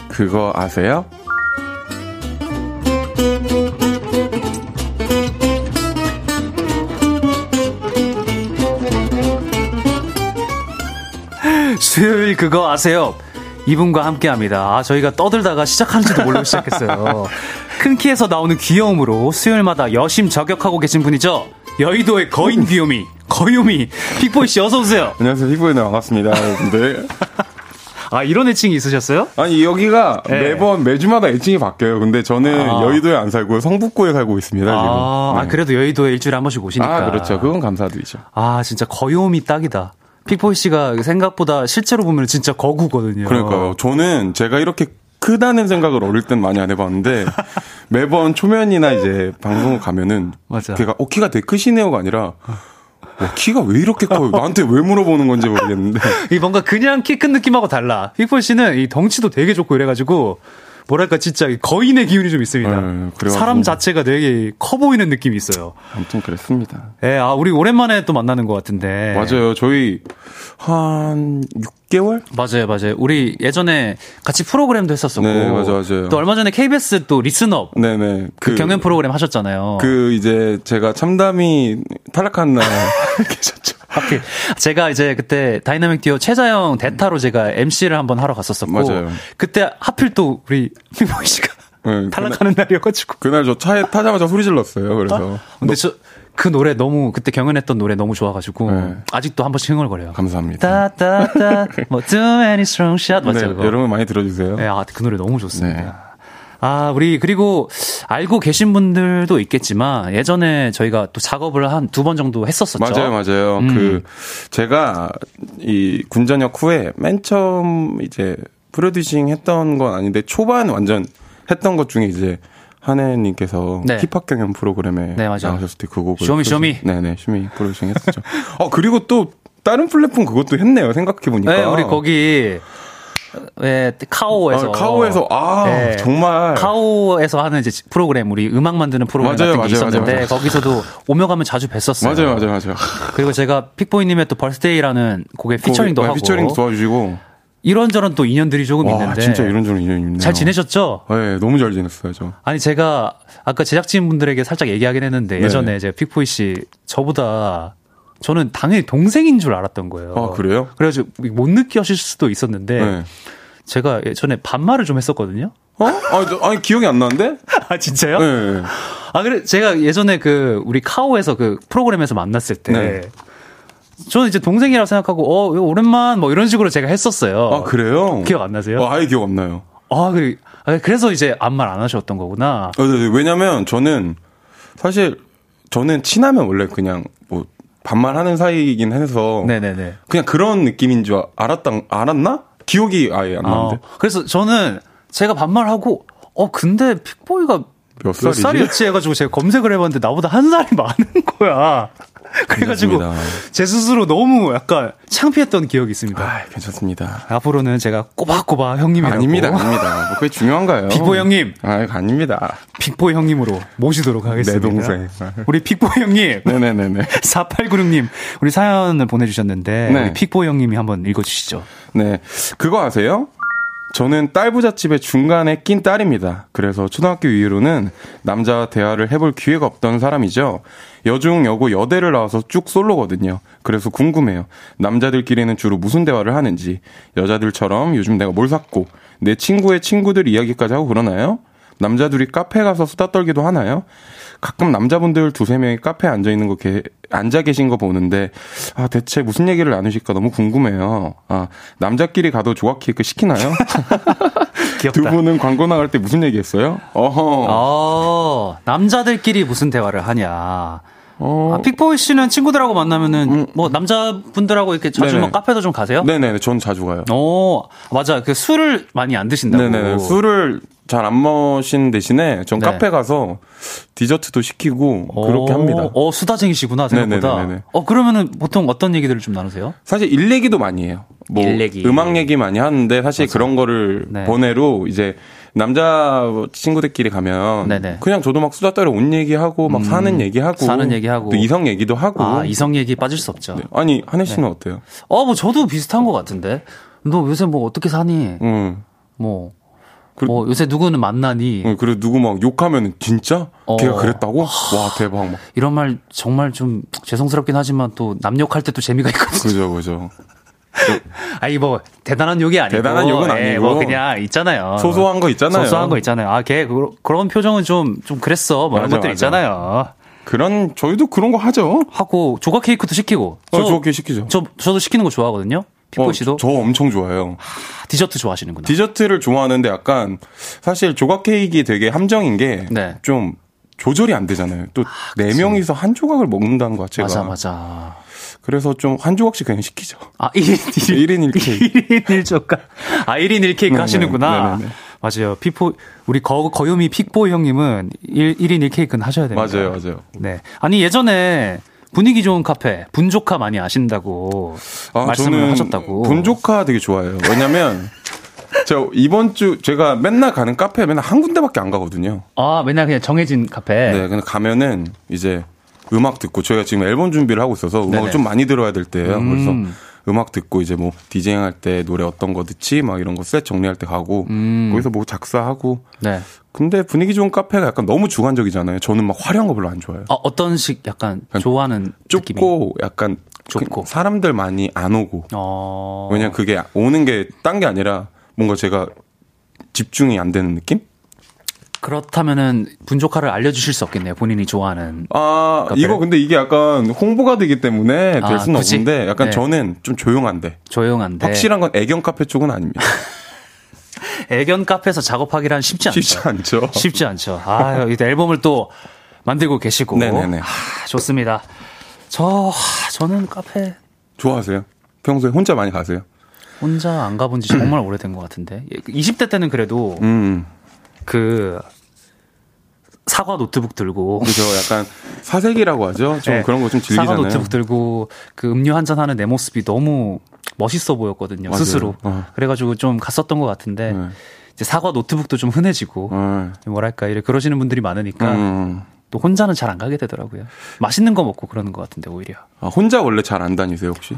그거 아세요? 수요일 그거 아세요? 이분과 함께 합니다. 아, 저희가 떠들다가 시작하는지도 모르고 시작했어요. 큰 키에서 나오는 귀여움으로 수요일마다 여심 저격하고 계신 분이죠. 여의도의 거인 귀요미, 거요미, 픽보이 씨 어서오세요. 안녕하세요. 피부에는 반갑습니다, 여러분들. 아, 이런 애칭이 있으셨어요? 아니, 여기가 네. 매번, 매주마다 애칭이 바뀌어요. 근데 저는 아. 여의도에 안 살고 성북구에 살고 있습니다, 지금. 아, 아, 네. 그래도 여의도에 일주일에 한 번씩 오시니까. 아, 그렇죠. 그건 감사드리죠. 아, 진짜 거요미 딱이다. 픽보이 씨가 생각보다 실제로 보면 진짜 거구거든요. 그러니까요. 저는 제가 이렇게 크다는 생각을 어릴 땐 많이 안 해봤는데 매번 초면이나 이제 방송을 가면은 맞아. 걔가 어 키가 되게 크시네요가 아니라 어, 키가 왜 이렇게 커요? 나한테 왜 물어보는 건지 모르겠는데 이 뭔가 그냥 키 큰 느낌하고 달라. 픽보이 씨는 이 덩치도 되게 좋고 이래가지고 뭐랄까 진짜 이 거인의 기운이 좀 있습니다. 네, 그래가지고. 사람 자체가 되게 커 보이는 느낌이 있어요. 아무튼 그랬습니다. 예, 아 우리 오랜만에 또 만나는 것 같은데. 맞아요. 저희 한 6개월? 맞아요, 맞아요. 우리 예전에 같이 프로그램도 했었었고. 네, 맞아, 맞아요. 또 얼마 전에 KBS 또 Listen Up 네네. 그, 경연 프로그램 하셨잖아요. 그 이제 제가 참담히 탈락한 날 계셨죠. 하필 제가 이제 그때 다이나믹 듀오 최자 형 대타로 제가 MC를 한번 하러 갔었었고 맞아요. 그때 하필 또 우리 픽보이 씨가 네, 탈락하는 날이어가지고 그날 저 차에 타자마자 소리 질렀어요. 그래서 근데 저 그 노래 너무 그때 경연했던 노래 너무 좋아가지고 네. 아직도 한 번씩 흥얼거려요. 감사합니다. 따따따 뭐 too many strong shot 맞죠 네. 여러분 많이 들어주세요. 네, 아, 그 노래 너무 좋습니다. 네. 아, 우리, 그리고 알고 계신 분들도 있겠지만, 예전에 저희가 또 작업을 한 두 번 정도 했었었죠. 맞아요, 맞아요. 음. 그 제가 이 군전역 후에 맨 처음 이제 프로듀싱 했던 건 아닌데 초반 완전 했던 것 중에 이제 한혜님께서 네. 힙합 경연 프로그램에 네. 나가셨을 때 그 곡을 쇼미, 프로듀- 쇼미. 네네 쇼미 프로듀싱 했었죠. 어 그리고 또 다른 플랫폼 그것도 했네요. 생각해 보니까. 네, 우리 거기, 예, 카카오에서. 아, 카카오에서 아 네. 정말 카카오에서 하는 이제 프로그램, 우리 음악 만드는 프로그램 맞아요, 같은 게 맞아요, 있었는데, 맞아요. 거기서도 오며 가며 자주 뵀었어요. 맞아요, 맞아요, 맞아요. 그리고 제가 픽보이님의 또 Birthday라는 곡에 피처링도 네, 하고. 피처링 도와주시고. 이런저런 또 인연들이 조금 와 있는데. 진짜 이런저런 인연이 있네요. 잘 지내셨죠? 네, 너무 잘 지냈어요, 저. 아니 제가 아까 제작진분들에게 살짝 얘기하긴 했는데 네. 예전에 제가 픽보이 씨 저보다 저는 당연히 동생인 줄 알았던 거예요. 아, 그래요? 그래가지고 못 느끼실 수도 있었는데 네. 제가 예전에 반말을 좀 했었거든요. 어? 아, 저- 아니 기억이 안 나는데? 아 진짜요? 네. 아 그래 제가 예전에 그 우리 카오에서 그 프로그램에서 만났을 때 네. 저는 이제 동생이라고 생각하고 어 오랜만 뭐 이런 식으로 제가 했었어요. 아 그래요? 기억 안 나세요? 어, 아예 기억 안 나요. 아 그래 아, 그래서 이제 아무 말 안 하셨던 거구나. 어, 네, 네. 왜냐면 저는 사실 저는 친하면 원래 그냥 뭐 반말하는 사이이긴 해서 네네네. 그냥 그런 느낌인 줄 알았다 알았나? 기억이 아예 안 나는데. 어, 그래서 저는 제가 반말하고 어 근데 픽보이가 몇 몇 살이지? 살이었지 해가지고 제가 검색을 해봤는데 나보다 한 살이 많은 거야. 그래가지고 괜찮습니다. 제 스스로 너무 약간 창피했던 기억이 있습니다. 아, 괜찮습니다. 앞으로는 제가 꼬박꼬박 형님이라고 아닙니다, 아닙니다. 뭐 그게 중요한가요? 픽보이 형님, 아, 아닙니다. 픽보이 형님으로 모시도록 하겠습니다. 내 동생. 우리 픽보이 형님. 네네네네. 4896님, 우리 사연을 보내주셨는데, 네. 우리 픽보이 형님이 한번 읽어주시죠. 네. 그거 아세요? 저는 딸 부잣집의 중간에 낀 딸입니다. 그래서 초등학교 이후로는 남자 대화를 해볼 기회가 없던 사람이죠. 여중, 여고, 여대를 나와서 쭉 솔로거든요. 그래서 궁금해요. 남자들끼리는 주로 무슨 대화를 하는지, 여자들처럼 요즘 내가 뭘 샀고, 내 친구의 친구들 이야기까지 하고 그러나요? 남자들이 카페 가서 수다 떨기도 하나요? 가끔 남자분들 두세 명이 카페에 앉아 있는 거, 게, 앉아 계신 거 보는데, 아, 대체 무슨 얘기를 나누실까 너무 궁금해요. 아, 남자끼리 가도 조각 케이크 시키나요? 귀엽다. 두 분은 광고 나갈 때 무슨 얘기 했어요? 어허. 어, 남자들끼리 무슨 대화를 하냐. 어. 아, 픽보이 씨는 친구들하고 만나면은, 뭐, 남자분들하고 이렇게 자주 네네. 뭐 카페도 좀 가세요? 네네네, 전 자주 가요. 오, 맞아. 그 술을 많이 안 드신다고. 네네네, 술을 잘 안 마신 대신에 전 네. 카페 가서 디저트도 시키고 그렇게 합니다. 어, 수다쟁이시구나, 생각보다. 네네네네. 어, 그러면은 보통 어떤 얘기들을 좀 나누세요? 사실 일 얘기도 많이 해요. 뭐일 얘기. 음악 얘기 많이 하는데 사실 그런 거를 네. 번외로 이제 남자 친구들끼리 가면 네네. 음. 그냥 저도 막 수다 떨어 옷 얘기하고 막 사는 얘기하고 사는 얘기하고. 또 이성 얘기도 하고 아, 이성 얘기 빠질 수 없죠. 네. 아니 한혜 씨는 어때요? 어, 뭐 저도 비슷한 것 같은데. 너 요새 뭐 어떻게 사니? 응. 뭐, 그- 뭐 요새 누구는 만나니? 응, 그리고 누구 막 욕하면 진짜 어. 걔가 그랬다고? 와 대박 막 이런 말 정말 좀 죄송스럽긴 하지만 또 남 욕할 때 또 재미가 있거든요. 그죠 그죠 아니 뭐 대단한 욕이 아니고 대단한 욕은 예, 아니고. 뭐 그냥 있잖아요. 소소한 거 있잖아요. 소소한 거 있잖아요. 아, 걔 그, 그런 표정은 좀 좀 그랬어. 뭐 이런 것들 맞아. 있잖아요. 그런 저희도 그런 거 하죠. 하고 조각 케이크도 시키고. 어, 저렇게 시키죠. 저 저도 시키는 거 좋아하거든요. 피코 어, 씨도 저 엄청 좋아해요. 디저트 좋아하시는구나. 디저트를 좋아하는데 약간 사실 조각 케이크 되게 함정인 게좀 네. 조절이 안 되잖아요. 또네 명이서 한 조각을 먹는다는 것 자체가. 맞아 맞아. 그래서 좀 한 조각씩 그냥 시키죠. 아 1인 1인 1케이크. 1인 1조각. 아 1인 1케이크 네네, 하시는구나. 네네네. 맞아요. 피포 우리 거, 거요미 픽보 형님은 1, 1인 1케이크는 하셔야 됩니다. 맞아요, 맞아요. 네. 아니 예전에 분위기 좋은 카페 분조카 많이 아신다고 아, 말씀을 저는 하셨다고. 분조카 되게 좋아해요. 왜냐면 저 이번 주 제가 맨날 가는 카페 맨날 한 군데밖에 안 가거든요. 아 맨날 그냥 정해진 카페. 네, 근데 가면은 이제 음악 듣고 저희가 지금 앨범 준비를 하고 있어서 음악을 네네. 좀 많이 들어야 될 때예요. 음. 그래서 음악 듣고 이제 뭐 디제잉 할 때 노래 어떤 거 듣지 막 이런 거 셋 정리할 때 가고 음. 거기서 뭐 작사하고 네. 근데 분위기 좋은 카페가 약간 너무 주관적이잖아요. 저는 막 화려한 거 별로 안 좋아해요. 아, 어떤 식 약간 좋아하는 느낌이? 좁고 약간 좁고. 그 사람들 많이 안 오고 어. 왜냐면 그게 오는 게 딴 게 아니라 뭔가 제가 집중이 안 되는 느낌? 그렇다면은 분조카를 알려주실 수 없겠네요. 본인이 좋아하는. 아, 카페를? 이거 근데 이게 약간 홍보가 되기 때문에 될 아, 수는 굳이? 없는데 약간 네. 저는 좀 조용한데 조용한데. 확실한 건 애견 카페 쪽은 아닙니다. 애견 카페에서 작업하기란 쉽지 않죠. 쉽지 않죠. 쉽지 않죠. 아, 이 앨범을 또 만들고 계시고. 네네네. 아, 좋습니다. 저, 아, 저는 카페 좋아하세요? 평소에 혼자 많이 가세요? 혼자 안 가본 지 정말 오래된 것 같은데. 20대 때는 그래도 음. 그 사과 노트북 들고. 그죠. 약간 사색이라고 하죠. 좀 네. 그런 거좀 사과 즐기잖아요. 노트북 들고 그 음료 한 잔 하는 내 모습이 너무 멋있어 보였거든요. 맞아요. 스스로. 어. 그래가지고 좀 갔었던 것 같은데 네. 이제 사과 노트북도 좀 흔해지고 어. 뭐랄까 이래 그러시는 분들이 많으니까 음. 또 혼자는 잘 안 가게 되더라고요. 맛있는 거 먹고 그러는 것 같은데 오히려. 아, 혼자 원래 잘 안 다니세요, 혹시?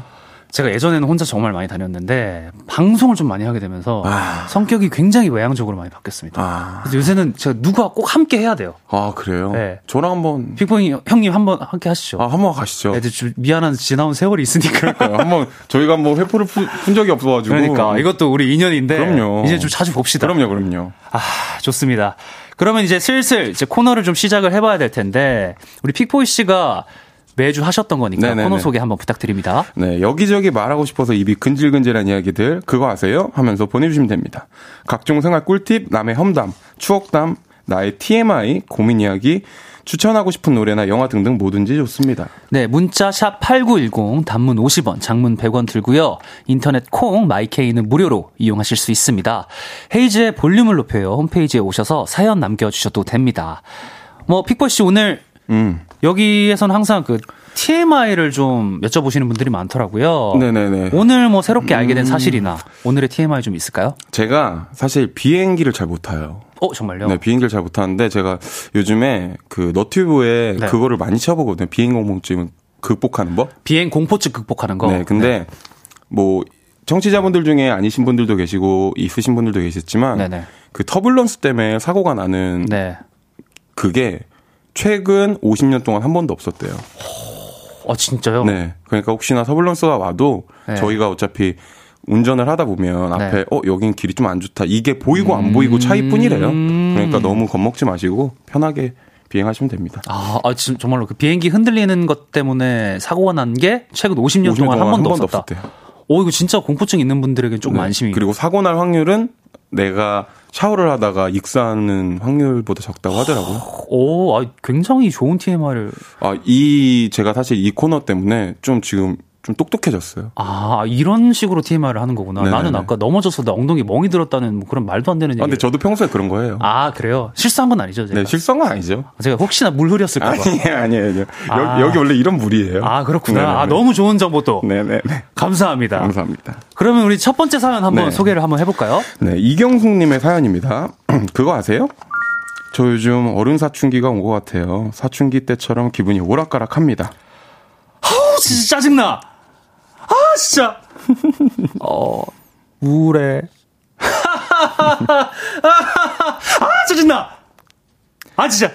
제가 예전에는 혼자 정말 많이 다녔는데 방송을 좀 많이 하게 되면서 아. 성격이 굉장히 외향적으로 많이 바뀌었습니다. 아. 그래서 요새는 제가 누가 꼭 함께 해야 돼요. 아, 그래요? 네. 저랑 한번 픽보이 형님 한번 함께 하시죠. 아, 한번 가시죠. 애들 좀 미안한 지나온 세월이 있으니까. 네, 한번 저희가 한번 회포를 푼, 푼 적이 없어 가지고 그러니까 이것도 우리 인연인데 그럼요. 이제 좀 자주 봅시다. 그럼요, 그럼요. 아, 좋습니다. 그러면 이제 슬슬 이제 코너를 좀 시작을 해봐야 될 텐데 우리 픽보이 씨가 매주 하셨던 거니까 네네네. 코너 소개 한번 부탁드립니다. 네, 여기저기 말하고 싶어서 입이 근질근질한 이야기들 그거 아세요? 하면서 보내주시면 됩니다. 각종 생활 꿀팁, 남의 험담, 추억담, 나의 TMI, 고민 이야기, 추천하고 싶은 노래나 영화 등등 뭐든지 좋습니다. 네, 문자 샵 8910 단문 50원, 장문 100원 들고요. 인터넷 콩 마이케이는 무료로 이용하실 수 있습니다. 헤이즈의 볼륨을 높여요. 홈페이지에 오셔서 사연 남겨 주셔도 됩니다. 뭐 픽보 씨 오늘 음. 여기에서는 항상 그 TMI를 좀 여쭤보시는 분들이 많더라고요. 네네네. 오늘 뭐 새롭게 알게 된 사실이나 오늘의 TMI 좀 있을까요? 제가 사실 비행기를 잘 못 타요. 어, 정말요? 네, 비행기를 잘 못 타는데 제가 요즘에 그 너튜브에 네. 그거를 많이 쳐보거든요. 비행 공포증 극복하는 법. 비행 공포증 극복하는 거. 네, 근데 뭐 청취자분들 중에 아니신 분들도 계시고 있으신 분들도 계셨지만 네네. 그 터블런스 때문에 사고가 나는 네. 그게 최근 50년 동안 한 번도 없었대요. 어, 진짜요? 네. 그러니까 혹시나 터블런스가 와도 네. 저희가 어차피 운전을 하다 보면 앞에 네. 어 여긴 길이 좀 안 좋다 이게 보이고 안 보이고 차이뿐이래요. 음. 그러니까 너무 겁먹지 마시고 편하게 비행하시면 됩니다. 아, 아, 진- 정말로 그 비행기 흔들리는 것 때문에 사고가 난 게 최근 50년, 동안 한 번도 없었다. 없었대요. 오, 이거 진짜 공포증 있는 분들에게 좀 네. 안심이. 그리고 사고 날 확률은 내가 샤워를 하다가 익사하는 확률보다 적다고 하더라고요. 오, 아, 굉장히 좋은 TMI를. 아, 이 제가 사실 이 코너 때문에 좀 지금 좀 똑똑해졌어요. 아, 이런 식으로 TMI를 하는 거구나. 네네네. 나는 아까 넘어져서 나 엉덩이 멍이 들었다는 뭐 그런 말도 안 되는 얘기. 아, 근데 저도 평소에 그런 거예요. 아, 그래요? 실수한 건 아니죠, 제가. 네, 실성은 아니죠. 제가 혹시나 물 흐렸을까 봐. 아니에요, 아니에요. 아니에요. 아. 여기, 여기 원래 이런 물이에요. 아, 그렇구나. 네네네. 아, 너무 좋은 정보 또. 네네네. 감사합니다. 감사합니다. 그러면 우리 첫 번째 사연 한번 네. 소개를 한번 해볼까요? 네, 이경숙님의 사연입니다. 그거 아세요? 저 요즘 어른 사춘기가 온 것 같아요. 사춘기 때처럼 기분이 오락가락합니다. 어, 진짜 짜증나. 아, 진짜. 어, 우울해. 아, 짜증나. 아, 진짜.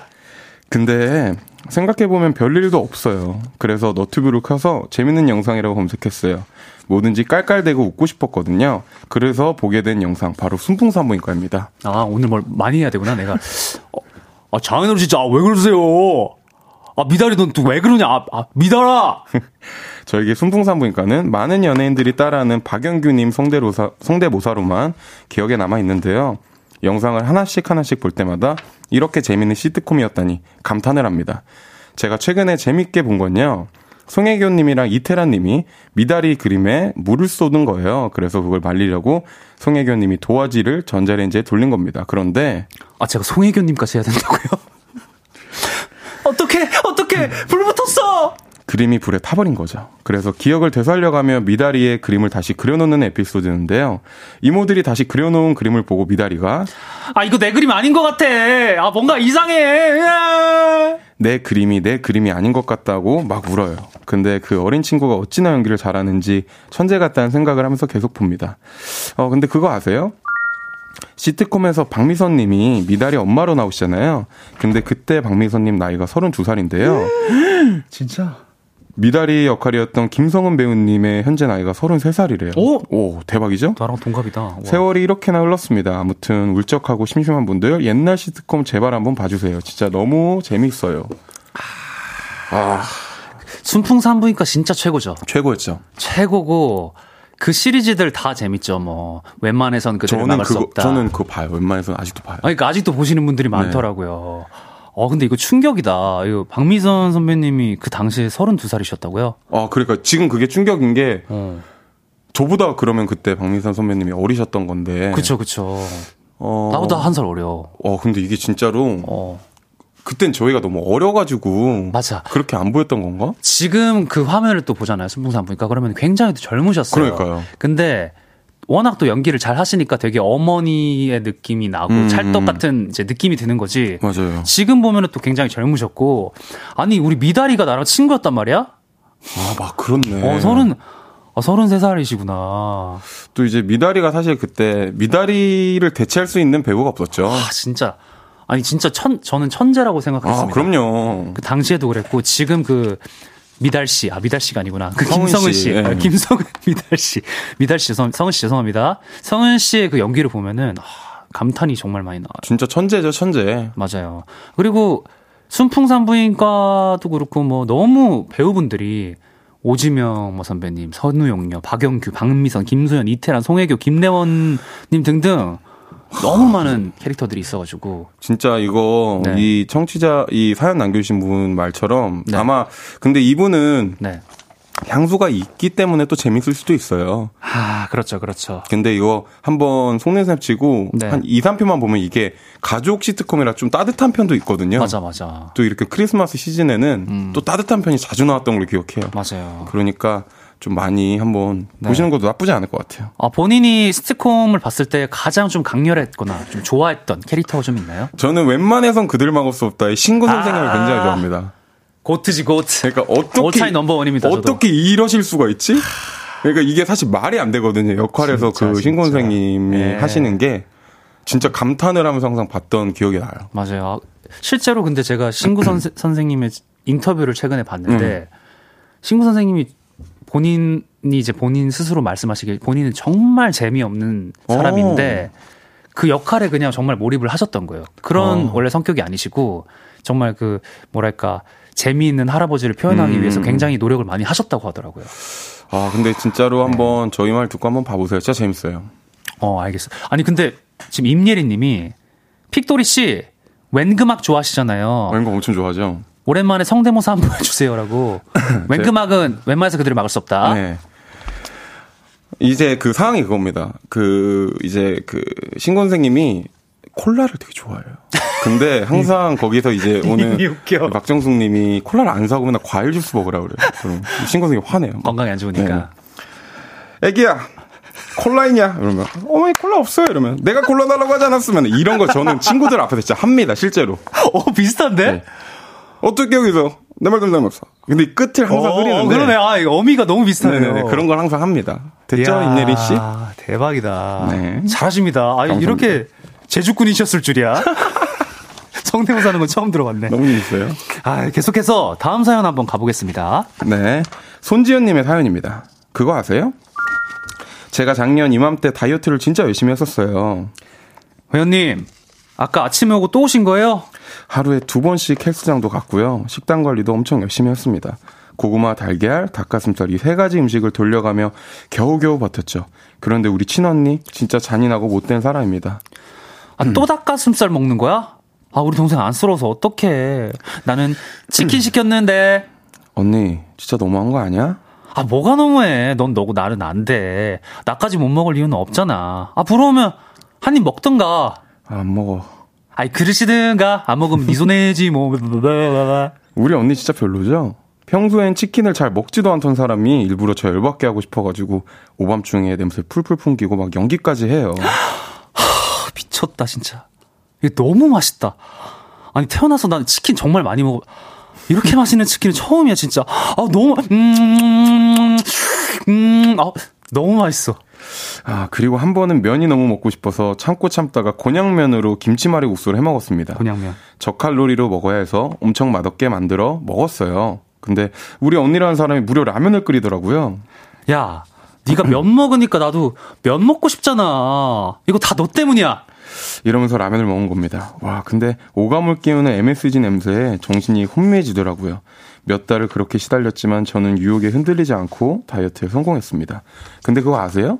근데 생각해보면 별일도 없어요. 그래서 너튜브를 켜서 재밌는 영상이라고 검색했어요. 뭐든지 깔깔대고 웃고 싶었거든요. 그래서 보게 된 영상 바로 순풍산부인과입니다. 아, 오늘 뭘 많이 해야 되구나, 내가. 어, 아, 장인어른 진짜, 아, 왜 그러세요? 아, 미달이 넌 또 왜 그러냐? 아, 아 미달아! 저에게 순풍산부인과는 많은 연예인들이 따라하는 박영규님 성대로사, 성대모사로만 기억에 남아 있는데요. 영상을 하나씩 하나씩 볼 때마다 이렇게 재밌는 시트콤이었다니 감탄을 합니다. 제가 최근에 재밌게 본 건요. 송혜교님이랑 이태란님이 미다리 그림에 물을 쏟은 거예요. 그래서 그걸 말리려고 송혜교님이 도화지를 전자레인지에 돌린 겁니다. 그런데 아, 제가 송혜교님까지 해야 된다고요? 어떻게, 어떻게, 불 붙었어! 그림이 불에 타버린 거죠. 그래서 기억을 되살려가며 미다리의 그림을 다시 그려놓는 에피소드인데요. 이모들이 다시 그려놓은 그림을 보고 미다리가 아, 이거 내 그림 아닌 것 같아. 아, 뭔가 이상해. 으아. 내 그림이 내 그림이 아닌 것 같다고 막 울어요. 근데 그 어린 친구가 어찌나 연기를 잘하는지 천재 같다는 생각을 하면서 계속 봅니다. 어, 근데 그거 아세요? 시트콤에서 박미선 님이 미달이 엄마로 나오시잖아요. 근데 그때 박미선 님 나이가 32살인데요. 진짜? 미달이 역할이었던 김성은 배우님의 현재 나이가 33살이래요. 오! 오, 대박이죠? 나랑 동갑이다. 와. 세월이 이렇게나 흘렀습니다. 아무튼 울적하고 심심한 분들 옛날 시트콤 제발 한번 봐주세요. 진짜 너무 재밌어요. 아, 순풍산부인과 진짜 최고죠. 최고였죠. 최고고, 그 시리즈들 다 재밌죠, 뭐. 웬만해선 그대로 저는 나갈 수 그거 없다. 저는 그거 봐요. 웬만해서는 아직도 봐요. 아니, 그러니까 아직도 보시는 분들이 많더라고요. 어, 근데 이거 충격이다. 이거 박미선 선배님이 그 당시에 32살이셨다고요? 아 그러니까 지금 그게 충격인 게 어. 저보다 그러면 그때 박민선 선배님이 어리셨던 건데. 그쵸, 그쵸. 어, 나보다 한 살 어려. 어 근데 이게 진짜로 어. 그땐 저희가 너무 어려가지고 맞아. 그렇게 안 보였던 건가? 지금 그 화면을 또 보잖아요. 순풍산 보니까 그러면 굉장히 또 젊으셨어요. 그러니까요. 근데 워낙 또 연기를 잘 하시니까 되게 어머니의 느낌이 나고 음. 찰떡 같은 이제 느낌이 드는 거지. 맞아요. 지금 보면은 또 굉장히 젊으셨고 아니 우리 미다리가 나랑 친구였단 말이야? 아, 막 그렇네. 어 서른 어 서른 세 살이시구나. 또 이제 미다리가 사실 그때 미다리를 대체할 수 있는 배우가 없었죠. 아 진짜 아니 진짜 천 저는 천재라고 아, 생각했습니다. 그럼요. 그 당시에도 그랬고 지금 그 미달 씨, 아 미달 씨가 아니구나. 그 성은 김성은 씨, 씨, 예. 아, 김성은 미달 씨, 미달 씨, 성, 성은 씨 죄송합니다. 성은 씨의 그 연기를 보면은 아, 감탄이 정말 많이 나와요. 진짜 천재죠, 천재. 맞아요. 그리고 순풍산부인과도 그렇고 뭐 너무 배우분들이 오지명 뭐 선배님, 선우용녀, 박영규, 박미선, 김소연, 이태란, 송혜교, 김래원님 등등 너무 많은 캐릭터들이 있어가지고 진짜 이거 네. 이 청취자 이 사연 남겨주신 분 말처럼 네. 아마 근데 이분은 네. 향수가 있기 때문에 또 재밌을 수도 있어요. 아 그렇죠, 그렇죠. 근데 이거 한번 속내샘 치고 네. 한 2, 3편만 보면 이게 가족 시트콤이라 좀 따뜻한 편도 있거든요. 맞아, 맞아, 또 이렇게 크리스마스 시즌에는 음. 또 따뜻한 편이 자주 나왔던 걸로 기억해요. 맞아요. 그러니까 좀 많이 한번 네. 보시는 것도 나쁘지 않을 것 같아요. 아, 본인이 스티콤을 봤을 때 가장 좀 강렬했거나 좀 좋아했던 캐릭터가 좀 있나요? 저는 웬만해선 그들 막을 수 없다의 신구 선생님을 아. 굉장히 좋아합니다. 고트지 고트. 그러니까 어떻게 올타임 넘버 원입니다, 저도. 어떻게 이러실 수가 있지? 그러니까 이게 사실 말이 안 되거든요. 역할에서 진짜, 그 신구. 선생님이 예. 하시는 게 진짜 감탄을 하면서 항상 봤던 기억이 나요. 맞아요. 아, 실제로 근데 제가 신구 선생, 선생님의 인터뷰를 최근에 봤는데 신구 선생님이 본인이 이제 본인 스스로 말씀하시길 본인은 정말 재미없는 사람인데 그 역할에 그냥 정말 몰입을 하셨던 거예요. 그런 어. 원래 성격이 아니시고 정말 그 뭐랄까 재미있는 할아버지를 표현하기 음. 위해서 굉장히 노력을 많이 하셨다고 하더라고요. 아 근데 진짜로 한번 저희 말 듣고 한번 봐보세요. 진짜 재밌어요. 어, 알겠어. 아니, 근데 지금 임예리 님이 픽도리 씨, 웬금악 좋아하시잖아요. 이거 엄청 좋아하죠. 오랜만에 성대모사 한번 해주세요라고. 웬금막은 웬만해서 그들을 막을 수 없다. 네. 이제 그 상황이 그겁니다. 그 이제 그 신권생님이 콜라를 되게 좋아해요. 근데 항상 거기서 이제 오늘 박정숙님이 콜라를 안 사고 맨날 과일 주스 먹으라 그래요. 그럼 신권생이 화내요. 건강에 안 좋으니까. 네. 애기야, 콜라 있냐? 이러면 어머니 콜라 없어요. 이러면 내가 콜라 달라고 하지 않았으면 이런 거 저는 친구들 앞에서 진짜 합니다. 실제로. 어 비슷한데? 네. 어떻게 여기서 내 말도 잘못어. 근데 끝을 항상 어, 흐리는데. 그러네. 아, 어미가 너무 비슷하네요. 네네, 그런 걸 항상 합니다. 됐죠, 임예린 씨? 대박이다. 네. 잘하십니다. 아, 이렇게 제주꾼이셨을 줄이야. 성대모사 하는 건 처음 들어봤네. 너무 재밌어요. 아, 계속해서 다음 사연 한번 가보겠습니다. 네. 손지연님의 사연입니다. 그거 아세요? 제가 작년 이맘때 다이어트를 진짜 열심히 했었어요. 회원님, 아까 아침에 오고 또 오신 거예요? 하루에 두 번씩 헬스장도 갔고요. 식단 관리도 엄청 열심히 했습니다. 고구마, 달걀, 닭가슴살 이 세 가지 음식을 돌려가며 겨우겨우 버텼죠. 그런데 우리 친언니 진짜 잔인하고 못된 사람입니다. 아, 또 음. 닭가슴살 먹는 거야? 아, 우리 동생 안쓰러워서 어떡해. 나는 치킨 시켰는데. 언니, 진짜 너무한 거 아니야? 아, 뭐가 너무해. 넌 너고 나는 안 돼. 나까지 못 먹을 이유는 없잖아. 아, 부러우면 한 입 먹던가. 안 먹어. 아이, 그러시든가. 안 먹으면 니 손해지, 뭐. 우리 언니 진짜 별로죠? 평소엔 치킨을 잘 먹지도 않던 사람이 일부러 저 열받게 하고 싶어가지고 오밤중에 냄새 풀풀 풍기고 막 연기까지 해요. 하, 미쳤다, 진짜. 이게 너무 맛있다. 아니, 태어나서 난 치킨 정말 많이 먹어. 이렇게 맛있는 치킨은 처음이야, 진짜. 아, 너무, 음, 음, 아, 너무 맛있어. 아, 그리고 한 번은 면이 너무 먹고 싶어서 참고 참다가 곤약면으로 김치말이 국수를 해 먹었습니다. 곤약면. 저칼로리로 먹어야 해서 엄청 맛없게 만들어 먹었어요. 근데 우리 언니라는 사람이 무려 라면을 끓이더라고요. 야, 네가 면 먹으니까 나도 면 먹고 싶잖아. 이거 다 너 때문이야. 이러면서 라면을 먹은 겁니다. 와, 근데 오감을 끼우는 MSG 냄새에 정신이 혼미해지더라고요. 몇 달을 그렇게 시달렸지만 저는 유혹에 흔들리지 않고 다이어트에 성공했습니다. 근데 그거 아세요?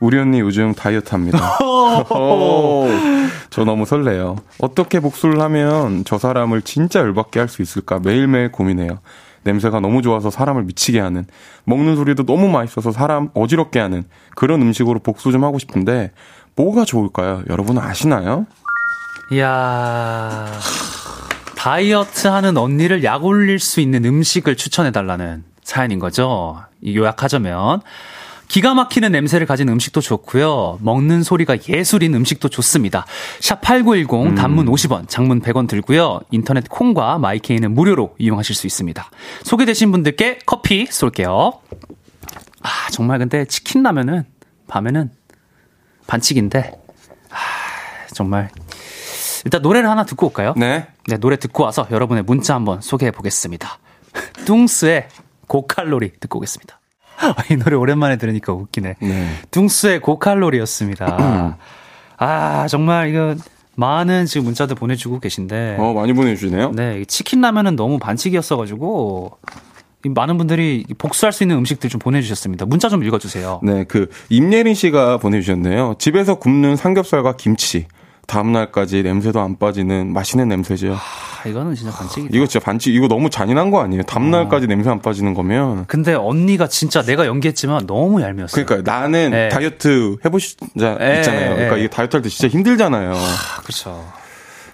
우리 언니 요즘 다이어트 합니다. 저 너무 설레요. 어떻게 복수를 하면 저 사람을 진짜 열받게 할 수 있을까 매일매일 고민해요. 냄새가 너무 좋아서 사람을 미치게 하는, 먹는 소리도 너무 맛있어서 사람 어지럽게 하는 그런 음식으로 복수 좀 하고 싶은데 뭐가 좋을까요? 여러분 아시나요? 이야. 다이어트 하는 언니를 약 올릴 수 있는 음식을 추천해 달라는 사연인 거죠. 요약하자면. 기가 막히는 냄새를 가진 음식도 좋고요. 먹는 소리가 예술인 음식도 좋습니다. 샵 8910 음. 단문 50원, 장문 100원 들고요. 인터넷 콩과 마이케이는 무료로 이용하실 수 있습니다. 소개되신 분들께 커피 쏠게요. 아, 정말 근데 치킨 라면은 밤에는 반칙인데 아, 정말 일단 노래를 하나 듣고 올까요? 네. 네, 노래 듣고 와서 여러분의 문자 한번 소개해 보겠습니다. 뚱스의 고칼로리 듣고 오겠습니다. 이 노래 오랜만에 들으니까 웃기네. 네. 뚱스의 고칼로리였습니다. 아, 정말 이거 많은 지금 문자들 보내주고 계신데. 어, 많이 보내주시네요. 네, 치킨 라면은 너무 반칙이었어가지고. 많은 분들이 복수할 수 있는 음식들 좀 보내주셨습니다. 문자 좀 읽어주세요. 네, 그 임예린 씨가 보내주셨네요. 집에서 굽는 삼겹살과 김치. 다음날까지 냄새도 안 빠지는 맛있는 냄새죠. 아, 이거는 진짜 반칙이다. 이거 진짜 반칙. 이거 너무 잔인한 거 아니에요? 다음날까지 어. 냄새 안 빠지는 거면. 근데 언니가 진짜 내가 연기했지만 너무 얄미웠어요. 그러니까 나는 네. 다이어트 해보시자 네. 있잖아요. 그러니까 이게 다이어트 할 때 진짜 힘들잖아요. 아, 그렇죠.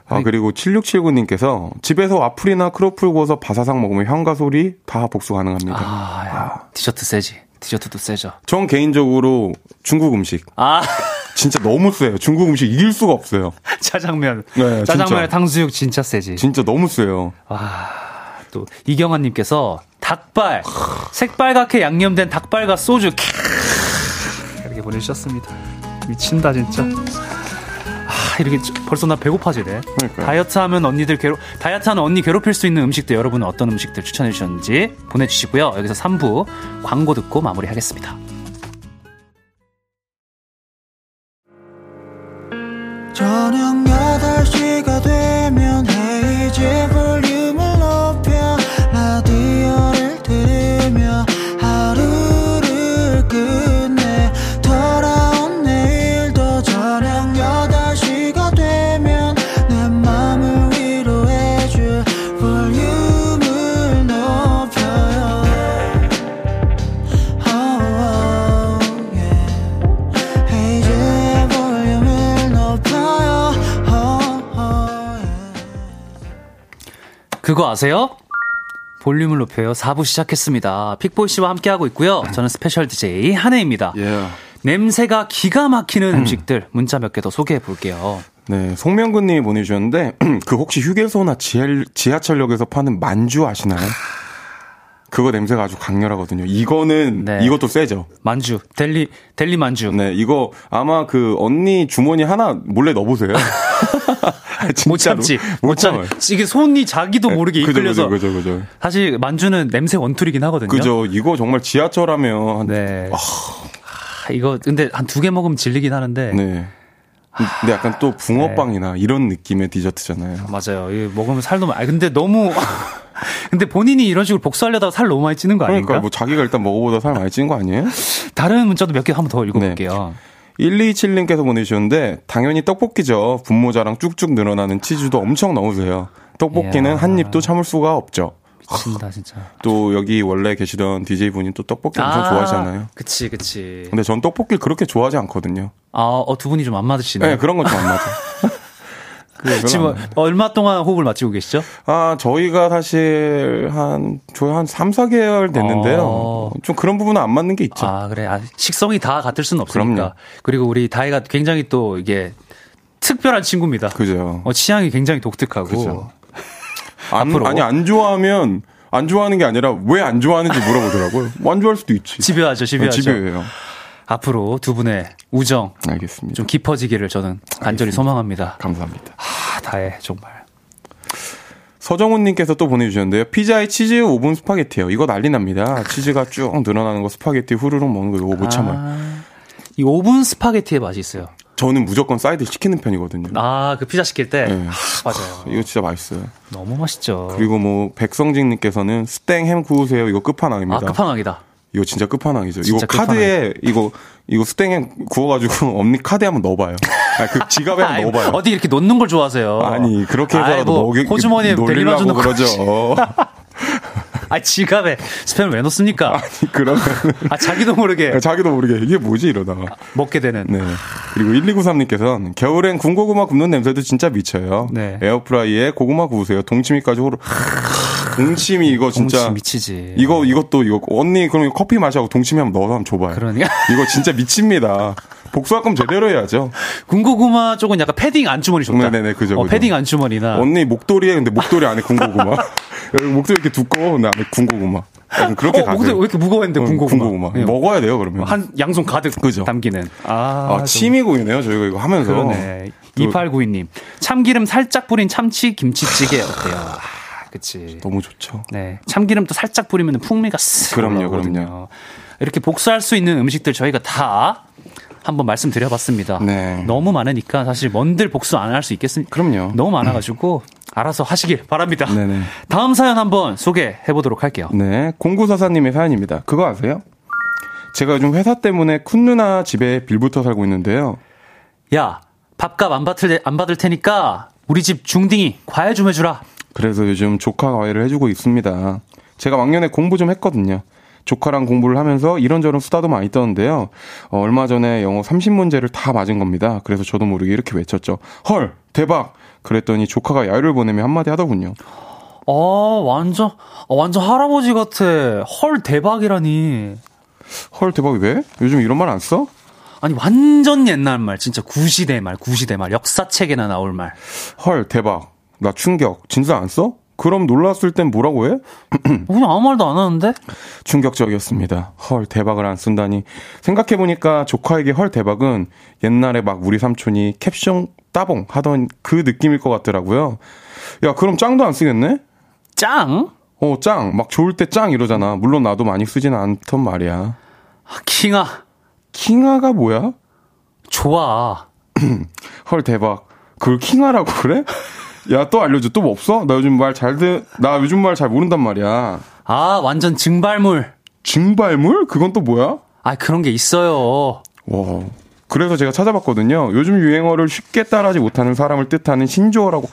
아, 그리고 7679님께서 집에서 와플이나 크로플 구워서 바사삭 먹으면 향과 소리 다 복수 가능합니다. 아, 아. 디저트 세지. 디저트도 세죠. 전 개인적으로 중국 음식. 아. 진짜 너무 세요. 중국 음식 이길 수가 없어요. 짜장면. 네, 짜장면에 탕수육 진짜 세지. 진짜 너무 세요. 와. 또 이경환님께서 닭발 색빨갛게 양념된 닭발과 소주 이렇게 보내주셨습니다. 미친다 진짜. 아, 이렇게 벌써 나 배고파지네. 그러니까요. 다이어트 하면 언니들 괴롭, 다이어트 하는 언니 괴롭힐 수 있는 음식들 여러분은 어떤 음식들 추천해 주셨는지 보내주시고요. 여기서 3부 광고 듣고 마무리하겠습니다. 저녁 8시가 되면 헤이즈 볼륨 그거 아세요? 볼륨을 높여요. 4부 시작했습니다. 픽보이 씨와 함께하고 있고요. 저는 스페셜 DJ 한혜입니다. 예. 냄새가 기가 막히는 음식들 문자 몇 개 더 소개해 볼게요. 네, 송명근 님이 보내주셨는데, 그 혹시 휴게소나 지하, 지하철역에서 파는 만주 아시나요? 그거 냄새가 아주 강렬하거든요. 이거는, 네. 이것도 세죠. 만주, 델리, 델리 만주. 네, 이거 아마 그 언니 주머니 하나 몰래 넣어보세요. 못 참지. 못 참. 이게 손이 자기도 모르게 그죠, 이끌려서. 그죠, 그죠, 그죠. 사실 만주는 냄새 원툴이긴 하거든요. 그죠. 이거 정말 지하철 하면. 네. 아, 이거 근데 한 두 개 먹으면 질리긴 하는데. 네. 근데 약간 또 붕어빵이나 이런 느낌의 디저트잖아요. 맞아요. 이거 먹으면 살도 많. 아 근데 너무. 근데 본인이 이런 식으로 복수하려다가 살 너무 많이 찌는 거 아닌가? 그러니까 뭐 자기가 일단 먹어보다 살 많이 찐거 아니에요? 다른 문자도 몇 개 한번 더 읽어볼게요. 127님께서 보내주셨는데 당연히 떡볶이죠. 분모자랑 쭉쭉 늘어나는 치즈도 엄청 넣으세요. 떡볶이는 이야. 한 입도 참을 수가 없죠. 미친다 진짜. 또 여기 원래 계시던 DJ 분이 또 떡볶이 엄청 좋아하잖아요. 그치 그치. 근데 전 떡볶이를 그렇게 좋아하지 않거든요. 아, 어, 두 분이 좀 안 맞으시네. 네, 그런 건 좀 안 맞아. 지금 안. 얼마 동안 호흡을 맞추고 계시죠? 아, 저희가 사실 한, 저희 한 3, 4개월 됐는데요. 어. 좀 그런 부분은 안 맞는 게 있죠. 아, 그래. 아, 식성이 다 같을 수는 없으니까. 그럼요. 그리고 우리 다이가 굉장히 또 이게 특별한 친구입니다. 그죠. 어, 취향이 굉장히 독특하고. 그죠. 안, 앞으로. 아니, 안 좋아하면, 안 좋아하는 게 아니라 왜 안 좋아하는지 물어보더라고요. 뭐 안 좋아할 수도 있지. 집요하죠, 집요하죠. 집요해요. 앞으로 두 분의 우정 알겠습니다. 좀 깊어지기를 저는 간절히 알겠습니다. 소망합니다. 감사합니다. 아, 다해, 정말. 서정훈님께서 또 보내주셨는데요. 피자에 치즈 오븐 스파게티요. 이거 난리 납니다. 치즈가 쭉 늘어나는 거 스파게티 후루룩 먹는 거 이거 못 참아요. 아, 이 오븐 스파게티의 맛이 있어요. 저는 무조건 사이드 시키는 편이거든요. 아, 그 피자 시킬 때. 네. 아, 맞아요. 이거 진짜 맛있어요. 너무 맛있죠. 그리고 뭐 백성진님께서는 스땡 햄 구우세요. 이거 아, 끝판왕입니다. 끝판왕이다. 이거 진짜 끝판왕이죠. 진짜 이거 카드에 이거 이거 햄 구워가지고 언니 카드에 한번 넣어봐요. 아니, 그 지갑에 한번 아이, 넣어봐요. 어디 이렇게 놓는 걸 좋아하세요? 아니 그렇게 해서라도 뭐, 먹이 호주머니에 넣고 그러죠. 아, 지갑에 스팸을 왜 넣습니까? 그러면 아, 자기도 모르게 자기도 모르게 이게 뭐지 이러다가. 먹게 되는. 네. 그리고 1293님께서는 겨울엔 군고구마 굽는 냄새도 진짜 미쳐요. 네. 에어프라이에 고구마 구우세요. 동치미까지 호로. 동치미 이거 진짜 동치 미치지. 이거 이것도 이거 언니 그럼 커피 마시고 동치미 한번 넣어서 한번 줘봐요. 그러니까. 이거 진짜 미칩니다. 거면 제대로 해야죠. 군고구마 쪽은 약간 패딩 안주머니 좋다. 네네네, 그죠, 어, 그죠. 패딩 안주머니나. 언니 목도리에 근데 목도리 안에 군고구마. 목도리 이렇게 두꺼워 근데 안에 군고구마. 그렇게 어. 목도리 왜 이렇게 무거웠는데 응, 군고구마. 군고구마. 예. 먹어야 돼요 그러면. 한 양손 가득 그죠. 담기는. 아, 아, 취미고이네요 저희가 이거 하면서. 그러네. 또 2892님. 참기름 살짝 뿌린 참치 김치찌개 어때요? 아, 그치. 너무 좋죠. 네. 참기름도 살짝 뿌리면 풍미가 쓱 그럼요, 올라오거든요. 그럼요. 이렇게 복수할 수 있는 음식들 저희가 다 한번 말씀드려봤습니다. 네. 너무 많으니까 사실 뭔들 복수 안 할 수 있겠습니까? 그럼요. 너무 많아가지고 알아서 하시길 바랍니다. 네네. 다음 사연 한번 소개해 보도록 할게요. 네, 공구사사님의 사연입니다. 그거 아세요? 제가 요즘 회사 때문에 쿤 누나 집에 빌붙어 살고 있는데요. 야, 밥값 안 받을, 안 받을 테니까 우리 집 중딩이 과외 좀 해주라. 그래서 요즘 조카 과외를 해주고 있습니다. 제가 왕년에 공부 좀 했거든요. 조카랑 공부를 하면서 이런저런 수다도 많이 떠는데요. 어, 얼마 전에 영어 30문제를 다 맞은 겁니다. 그래서 저도 모르게 이렇게 외쳤죠. 헐, 대박! 그랬더니 조카가 야유를 보내며 한마디 하더군요. 어, 완전, 어, 완전 할아버지 같아. 헐, 대박이라니. 헐, 대박, 왜? 요즘 이런 말 안 써? 아니, 완전 옛날 말. 진짜 구시대 말, 구시대 말. 역사책에나 나올 말. 헐, 대박. 나 충격. 진짜 안 써? 그럼 놀랐을 땐 뭐라고 해? 그냥 아무 말도 안 하는데? 충격적이었습니다. 헐, 대박을 안 쓴다니. 생각해보니까 조카에게 헐, 대박은 옛날에 막 우리 삼촌이 캡숑 따봉 하던 그 느낌일 것 같더라고요. 야, 그럼 짱도 안 쓰겠네? 짱? 어, 짱. 막 좋을 때 짱 이러잖아. 물론 나도 많이 쓰진 않던 말이야. 아, 킹아. 킹아가 뭐야? 좋아. 헐, 대박. 그걸 킹아라고 그래? 야, 또 알려줘. 또 뭐 없어? 나 요즘 말잘 듣, 나 요즘 말 잘 모른단 말이야. 아, 완전 증발물. 증발물? 그건 또 뭐야? 아, 그런 게 있어요. 와. 그래서 제가 찾아봤거든요. 요즘 유행어를 쉽게 따라하지 못하는 사람을 뜻하는 신조어라고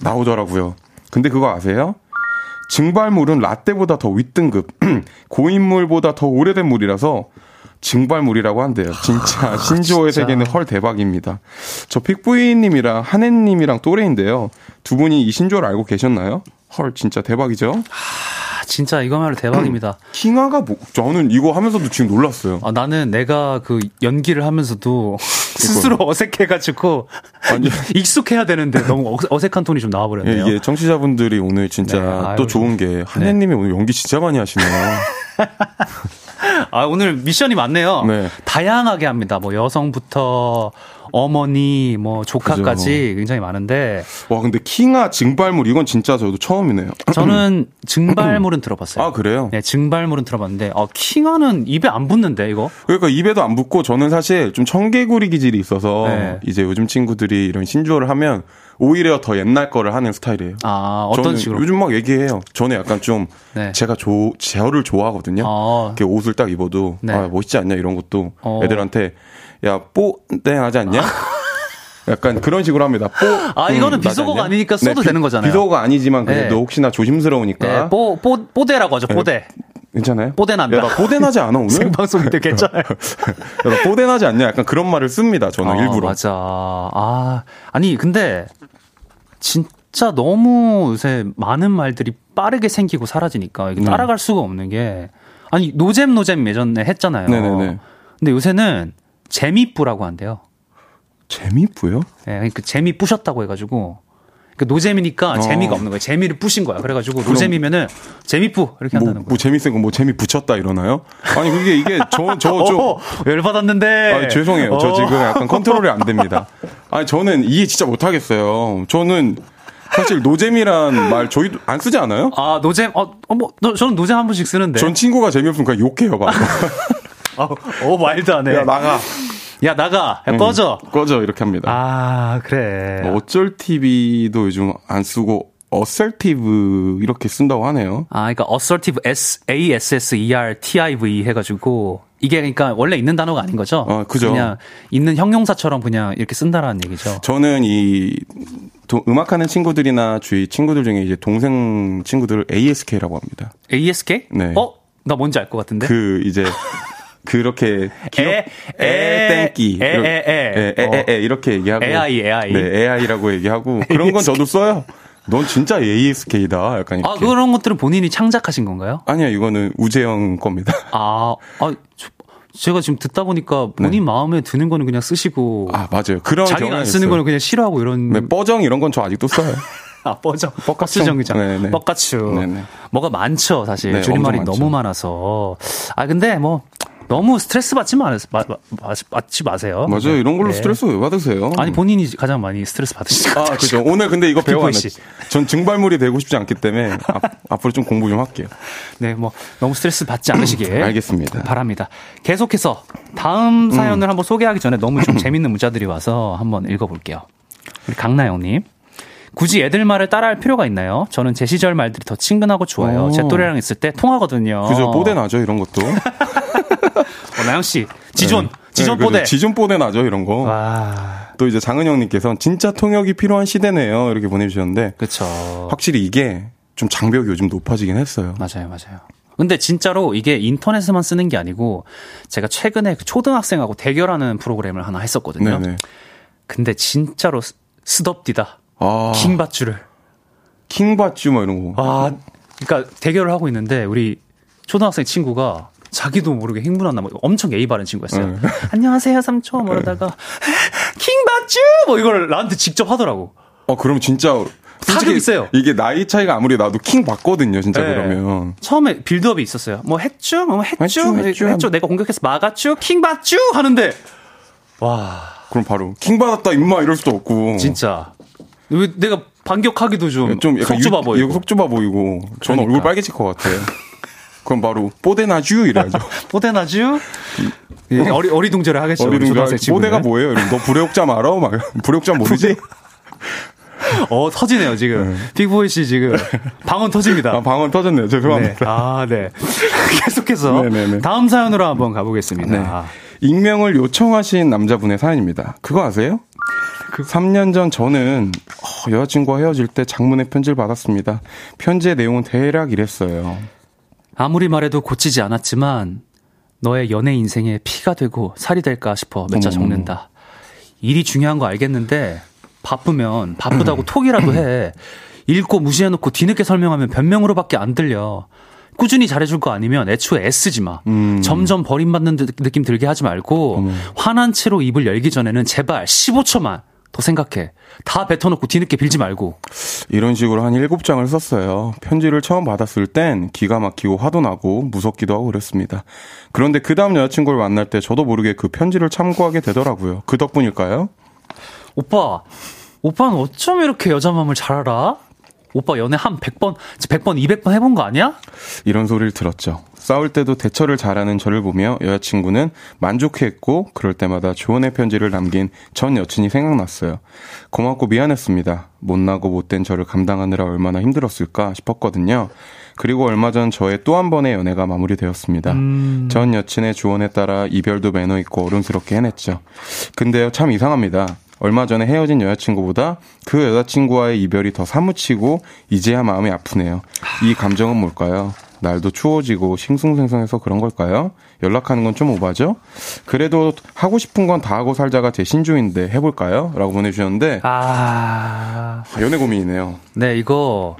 나오더라고요. 근데 그거 아세요? 증발물은 라떼보다 더 윗등급, 고인물보다 더 오래된 물이라서 증발물이라고 한대요. 진짜 신조어의 진짜. 세계는 헐 대박입니다. 저 픽부이님이랑 한혜님이랑 또래인데요. 두 분이 이 신조어를 알고 계셨나요? 헐, 진짜 대박이죠? 아, 진짜 이거말로 대박입니다. 킹아가 뭐, 저는 이거 하면서도 지금 놀랐어요. 아, 나는 내가 그 연기를 하면서도 스스로 어색해가지고 아니. 익숙해야 되는데 너무 어색한 톤이 좀 나와버렸네요. 예, 이게 청취자분들이 오늘 진짜 네, 아유, 또 좋은 게 한혜님이 오늘 연기 진짜 많이 하시네요. 아, 오늘 미션이 많네요. 네. 다양하게 합니다. 뭐 여성부터 어머니, 뭐 조카까지 굉장히 많은데 와, 근데 킹아 증발물 이건 진짜 저도 처음이네요. 저는 증발물은 들어봤어요. 아, 그래요? 네, 증발물은 들어봤는데 어, 킹아는 입에 안 붙는데 이거? 그러니까 입에도 안 붙고 저는 사실 좀 청개구리 기질이 있어서 네. 이제 요즘 친구들이 이런 신조어를 하면 오히려 더 옛날 거를 하는 스타일이에요. 아, 어떤 식으로? 요즘 막 얘기해요. 저는 약간 좀 네. 제가 조, 제어를 좋아하거든요. 아. 이렇게 옷을 딱 입어도 네. 아, 멋있지 않냐 이런 것도 어. 애들한테 야, 뽀땡 하지 않냐? 약간 그런 식으로 합니다. 뽀. 아, 이거는 나지 비속어가? 아니니까 써도 되는 거잖아요. 비속어가 아니지만 그래도 네. 혹시나 조심스러우니까. 네, 뽀, 뽀, 뽀대라고 하죠, 뽀대. 괜찮아요? 뽀대난다. 야, 나 뽀대나지 않아 오늘? 생방송인데 괜찮아요. 야, 나 뽀대나지 않냐? 약간 그런 말을 씁니다. 저는 아, 일부러. 맞아. 아, 아니, 근데, 진짜 너무 요새 많은 말들이 빠르게 생기고 사라지니까 이게 네. 따라갈 수가 없는 게, 아니, 노잼, 노잼 예전에 했잖아요. 네네네. 근데 요새는 재미뿌라고 한대요. 재미있고요? 예, 그러니까 재미 뿌셨다고 해가지고. 그 노잼이니까 어. 재미가 없는 거예요. 재미를 뿌신 거야. 그래가지고 노잼이면은 재미뿌 이렇게 뭐, 한다는 뭐 거예요. 재밌은 거 뭐 재미 붙였다 이러나요? 아니 그게 이게 저저저 어, 열받았는데. 아, 죄송해요. 저 어. 지금 약간 컨트롤이 안 됩니다. 아니 저는 이해 진짜 못 하겠어요. 저는 사실 노잼이란 말 저희도 안 쓰지 않아요? 아 노잼 어, 어 뭐, 너, 저는 노잼 한 번씩 쓰는데. 전 친구가 재미없으면 그냥 욕해요. 막. 어, 어 말도 안 해. 야 나가. 야 나가. 야 응, 꺼져. 꺼져 이렇게 합니다. 아 그래. 뭐 어쩔 TV도 요즘 안 쓰고 어설티브 이렇게 쓴다고 하네요. 아 그러니까 assertive S A S S E R T I V 해가지고 이게 그러니까 원래 있는 단어가 아닌 거죠. 어, 그죠. 그냥 있는 형용사처럼 그냥 이렇게 쓴다라는 얘기죠. 저는 이 도- 음악하는 친구들이나 주위 친구들 중에 이제 동생 친구들을 ASK라고 합니다. ASK? 네. 어? 나 뭔지 알 것 같은데. 그 이제 그렇게 기억, 에, 에, 땡기, 에, 에, 에. 에, 에, 에, 이렇게 얘기하고 AI, AI. 네, AI라고 얘기하고 그런 건 저도 써요. 넌 진짜 ASK다. 약간 이렇게. 아 그런 것들은 본인이 창작하신 건가요? 아니야, 이거는 우재영 겁니다. 아, 아 저- 제가 지금 듣다 보니까 본인 마음에 드는 거는 그냥 쓰시고 아 맞아요. 그런 자기가 안 쓰는 있어요. 거는 그냥 싫어하고 이런 네, 뻐정 이런 건 저 아직도 써요. 아. 버스정이죠. 네네. 뻑가추. 네네. 뭐가 많죠, 사실. 네, 줄임말이 너무. 많아서. 아, 근데 뭐, 너무 스트레스 받지 마, 마, 마, 받지 마세요. 맞아요. 이런 걸로 네. 스트레스 왜 받으세요? 아니, 본인이 가장 많이 스트레스 받으시죠. 아, 그죠. 오늘 근데 이거 배워 안 피포 씨. 했지. 전 증발물이 되고 싶지 않기 때문에 앞, 앞으로 좀 공부 좀 할게요. 네, 뭐, 너무 스트레스 받지 않으시길. 알겠습니다. 바랍니다. 계속해서 다음 사연을 한번 소개하기 전에 너무 좀 재밌는 문자들이 와서 한번 읽어볼게요. 우리 강나영님. 굳이 애들 말을 따라할 필요가 있나요? 저는 제 시절 말들이 더 친근하고 좋아요. 오. 제 또래랑 있을 때 통하거든요. 그죠. 뽀대 나죠, 이런 것도. 어, 나영 씨, 지존, 네. 지존. 뽀대. 지존 뽀대 나죠, 이런 거. 와, 또 이제 장은영님께서 진짜 통역이 필요한 시대네요. 이렇게 보내주셨는데. 그쵸. 확실히 이게 좀 장벽이 요즘 높아지긴 했어요. 맞아요, 맞아요. 근데 진짜로 이게 인터넷에만 쓰는 게 아니고 제가 최근에 그 초등학생하고 대결하는 프로그램을 하나 했었거든요. 네네. 근데 진짜로 스- 스덥디다. 아, 킹받주를. 킹받쥬 뭐 이런 거. 와, 그러니까 대결을 하고 있는데 우리 초등학생 친구가 자기도 모르게 흥분한나 뭐 엄청 예의 바른 친구였어요. 네. 안녕하세요 삼촌 뭐 이러다가 킹받쥬 뭐 이걸 나한테 직접 하더라고. 어, 그럼 진짜. 타격이 세요. 이게 나이 차이가 아무리 나도 킹 받거든요, 진짜 네. 그러면. 처음에 build-up이 있었어요. 뭐 했쥬, 뭐 했쥬, 했쥬, 했쥬. 했쥬, 내가 공격해서 막았쥬, 킹 받쥬 하는데 와 그럼 바로 킹 받았다 임마 이럴 수도 없고. 진짜 왜 내가 반격하기도 좀, 좀 약간 속 좁아 유- 보이고 속 좁아 보이고. 저는 그러니까. 얼굴 빨개질 것 같아요. 그럼 바로 뽀대나쥬 이래야죠. 뽀대나쥬 예, 어리 어리둥절을 하겠죠. 어리둥절. 뽀대가 뭐예요? 이러면 너 불의옥잠 알아? 막 불의옥잠 모르지? 어 터지네요 지금. 빅보이 씨 지금 방언 터집니다. 아, 방언 터졌네요. 네. 죄송합니다. 아, 네. 계속해서 네네네. 다음 사연으로 한번 가보겠습니다. 네. 익명을 요청하신 남자분의 사연입니다. 그거 아세요? 3년 전 저는 어, 여자친구와 헤어질 때 장문의 편지를 받았습니다. 편지의 내용은 대략 이랬어요. 아무리 말해도 고치지 않았지만 너의 연애 인생에 피가 되고 살이 될까 싶어 몇자 어머, 적는다. 일이 중요한 거 알겠는데 바쁘면 바쁘다고 톡이라도 해. 읽고 무시해놓고 뒤늦게 설명하면 변명으로밖에 안 들려. 꾸준히 잘해줄 거 아니면 애초에 애쓰지 마. 음. 점점 버림받는 느낌 들게 하지 말고 어머. 화난 채로 입을 열기 전에는 제발 15초만 더 생각해. 다 뱉어놓고 뒤늦게 빌지 말고. 이런 식으로 한 7장을 썼어요. 편지를 처음 받았을 땐 기가 막히고 화도 나고 무섭기도 하고 그랬습니다. 그런데 그 다음 여자친구를 만날 때 저도 모르게 그 편지를 참고하게 되더라고요. 그 덕분일까요? 오빠, 오빠는 어쩜 이렇게 여자 마음을 잘 알아? 오빠 연애 한 100번, 100번, 200번 해본 거 아니야? 이런 소리를 들었죠. 싸울 때도 대처를 잘하는 저를 보며 여자친구는 만족해했고 그럴 때마다 조언의 편지를 남긴 전 여친이 생각났어요. 고맙고 미안했습니다. 못나고 못된 저를 감당하느라 얼마나 힘들었을까 싶었거든요. 그리고 얼마 전 저의 또 한 번의 연애가 마무리되었습니다. 음. 전 여친의 조언에 따라 이별도 매너 있고 어른스럽게 해냈죠. 근데요, 참 이상합니다. 얼마 전에 헤어진 여자친구보다 그 여자친구와의 이별이 더 사무치고 이제야 마음이 아프네요. 이 감정은 뭘까요? 날도 추워지고 싱숭생숭해서 그런 걸까요? 연락하는 건 좀 오바죠? 그래도 하고 싶은 건 다 하고 살자가 제 신조인데 해볼까요? 라고 보내주셨는데. 아. 연애 고민이네요. 네, 이거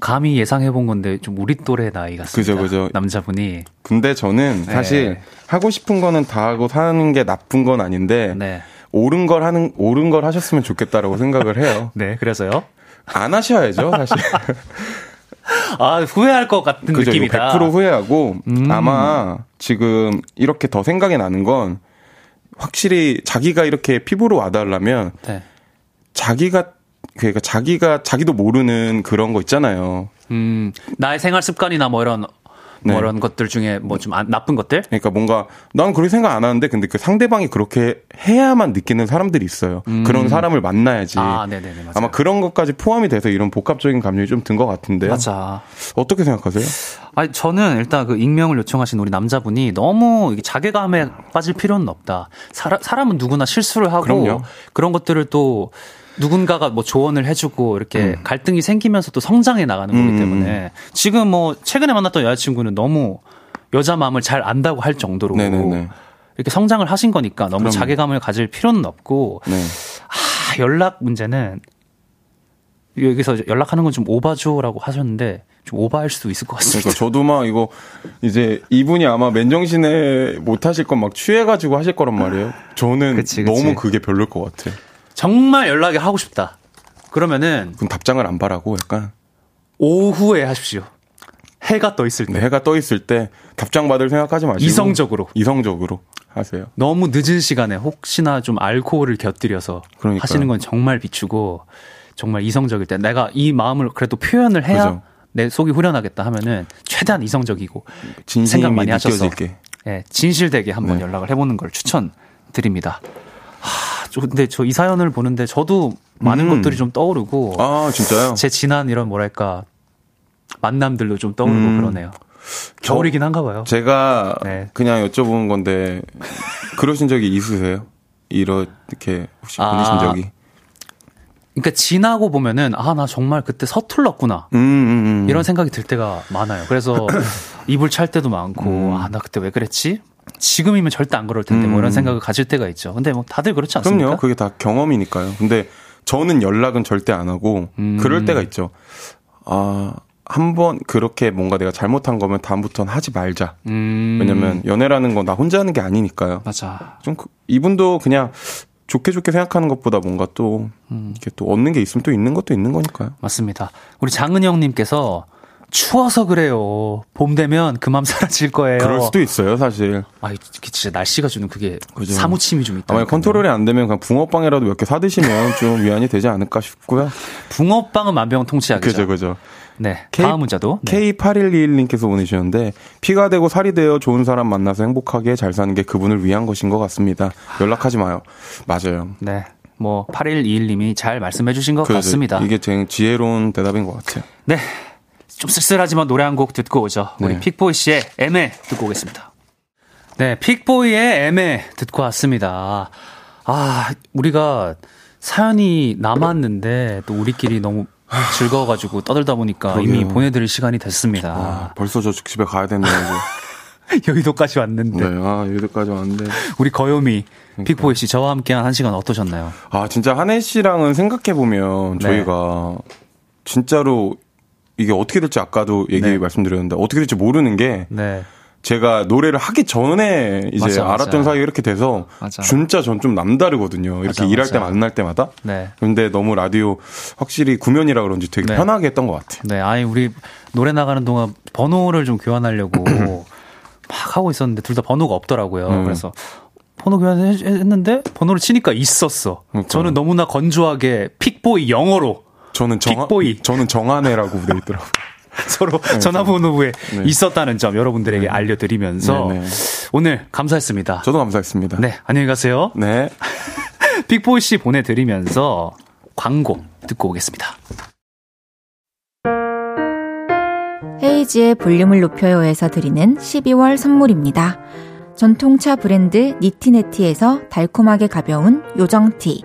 감히 예상해 본 건데 좀 우리 또래 나이 같습니다. 그죠, 그죠. 남자분이. 근데 저는 사실 네. 하고 싶은 거는 다 하고 사는 게 나쁜 건 아닌데. 네. 옳은 걸 하는 옳은 걸 하셨으면 좋겠다라고 생각을 해요. 네, 그래서요. 안 하셔야죠, 사실. 아, 후회할 것 같은 그죠, 느낌이다. 100% 후회하고 음. 아마 지금 이렇게 더 생각이 나는 건 확실히 자기가 이렇게 피부로 와달라면 네. 자기가 그러니까 자기가 자기도 모르는 그런 거 있잖아요. 음, 나의 생활 습관이나 뭐 이런 네. 뭐 이런 것들 중에 뭐 좀 나쁜 것들? 그러니까 뭔가 난 그렇게 생각 안 하는데 근데 그 상대방이 그렇게 해야만 느끼는 사람들이 있어요. 음. 그런 사람을 만나야지. 아, 네네네. 맞아요. 아마 그런 것까지 포함이 돼서 이런 복합적인 감정이 좀 든 것 같은데요. 맞아. 어떻게 생각하세요? 아니 저는 일단 그 익명을 요청하신 우리 남자분이 너무 자괴감에 빠질 필요는 없다. 사람, 사람은 누구나 실수를 하고 그럼요. 그런 것들을 또 누군가가 뭐 조언을 해주고 이렇게 음. 갈등이 생기면서 또 성장해 나가는 거기 음. 때문에 지금 뭐 최근에 만났던 여자친구는 너무 여자 마음을 잘 안다고 할 정도로 네네네. 이렇게 성장을 하신 거니까 너무 그럼요. 자괴감을 가질 필요는 없고 네. 아 연락 문제는 여기서 연락하는 건 좀 오바죠라고 하셨는데 좀 오바할 수도 있을 것 같습니다. 그러니까 저도 막 이거 이제 이분이 아마 맨정신에 못 하실 건 막 취해가지고 하실 거란 말이에요. 저는 그치, 그치. 너무 그게 별로일 것 같아. 정말 연락이 하고 싶다. 그러면은 그럼 답장을 안 바라고 약간 오후에 하십시오. 해가 떠 있을 때. 네, 해가 떠 있을 때 답장 받을 생각하지 마시고 이성적으로 이성적으로 하세요. 너무 늦은 시간에 혹시나 좀 알코올을 곁들여서 그러니까요. 하시는 건 정말 비추고 정말 이성적일 때 내가 이 마음을 그래도 표현을 해야 그죠. 내 속이 후련하겠다 하면은 최대한 이성적이고 생각 많이 하셔서 예, 진실되게 한번 네. 연락을 해보는 걸 추천드립니다. 저, 근데 저 이 사연을 보는데 저도 많은 음. 것들이 좀 떠오르고. 아, 진짜요? 제 지난 이런 뭐랄까, 만남들도 좀 떠오르고 음. 그러네요. 겨울이긴 한가 봐요. 제가 네. 그냥 여쭤본 건데, 그러신 적이 있으세요? 이렇게 혹시 아, 보내신 적이? 그러니까 지나고 보면은 아 나 정말 그때 서툴렀구나 음, 음, 음. 이런 생각이 들 때가 많아요. 그래서 이불 찰 때도 많고 음. 아나 그때 왜 그랬지? 지금이면 절대 안 그럴 텐데 음. 뭐 이런 음. 생각을 가질 때가 있죠. 근데 뭐 다들 그렇지 않습니까? 그럼요. 그게 다 경험이니까요. 근데 저는 연락은 절대 안 하고 음. 그럴 때가 있죠. 아, 한 번 그렇게 뭔가 내가 잘못한 거면 다음부터는 하지 말자. 음. 왜냐면 연애라는 건 나 혼자 하는 게 아니니까요. 맞아. 좀 그, 이분도 그냥 좋게 좋게 생각하는 것보다 뭔가 또 음. 이렇게 또 얻는 게 있으면 또 있는 것도 있는 거니까요. 맞습니다. 우리 장은영님께서 추워서 그래요. 봄 되면 그맘 사라질 거예요. 그럴 수도 있어요, 사실. 아, 진짜 날씨가 주는 그게 그죠. 사무침이 좀 있다. 아마 컨트롤이 안 되면 그냥 붕어빵이라도 몇 개 사드시면 좀 위안이 되지 않을까 싶고요. 붕어빵은 만병통치약이죠. 그죠, 그죠. 네. K, 다음 문자도 네. K8121님께서 보내주셨는데 피가 되고 살이 되어 좋은 사람 만나서 행복하게 잘 사는 게 그분을 위한 것인 것 같습니다. 연락하지 마요. 맞아요. 네. 뭐 8121님이 잘 말씀해 주신 것 그렇죠. 같습니다. 이게 제 지혜로운 대답인 것 같아요. 네. 좀 쓸쓸하지만 노래 한 곡 듣고 오죠. 우리 네. 픽보이 씨의 애매 듣고 오겠습니다. 네, 픽보이의 애매 듣고 왔습니다. 아, 우리가 사연이 남았는데 또 우리끼리 너무 즐거워가지고 떠들다 보니까 그러게요. 이미 보내드릴 시간이 됐습니다. 아, 벌써 저 집에 가야 되네요. 여의도까지 왔는데. 네, 아, 여의도까지 왔는데. 우리 거요미, 그러니까. 픽보이 씨, 저와 함께한 한 시간 어떠셨나요? 아, 진짜 한혜 씨랑은 생각해보면 네. 저희가 진짜로 이게 어떻게 될지 아까도 얘기 네. 말씀드렸는데 어떻게 될지 모르는 게 네. 제가 노래를 하기 전에 이제 맞아, 맞아. 알았던 사이에 이렇게 돼서 맞아. 진짜 전 좀 남다르거든요. 이렇게 일할. 때 만날 때마다. 네. 근데 너무 라디오 확실히 구면이라 그런지 되게 네. 편하게 했던 것 같아요. 네, 아니 우리 노래 나가는 동안 번호를 좀 교환하려고 막 하고 있었는데 둘 다 번호가 없더라고요. 음. 그래서 번호 교환했는데 번호를 치니까 있었어. 그러니까요. 저는 너무나 건조하게 픽보이 영어로 저는 정 픽보이. 저는 정한애라고 돼 있더라고요. 서로 전화번호부에 네. 있었다는 점 여러분들에게 네. 알려드리면서 네, 네. 오늘 감사했습니다. 저도 감사했습니다. 네, 안녕히 가세요. 네. 픽보이 씨 보내드리면서 광고 듣고 오겠습니다. 헤이지의 볼륨을 높여요에서 드리는 12월 선물입니다. 전통차 브랜드 니티네티에서 달콤하게 가벼운 요정티,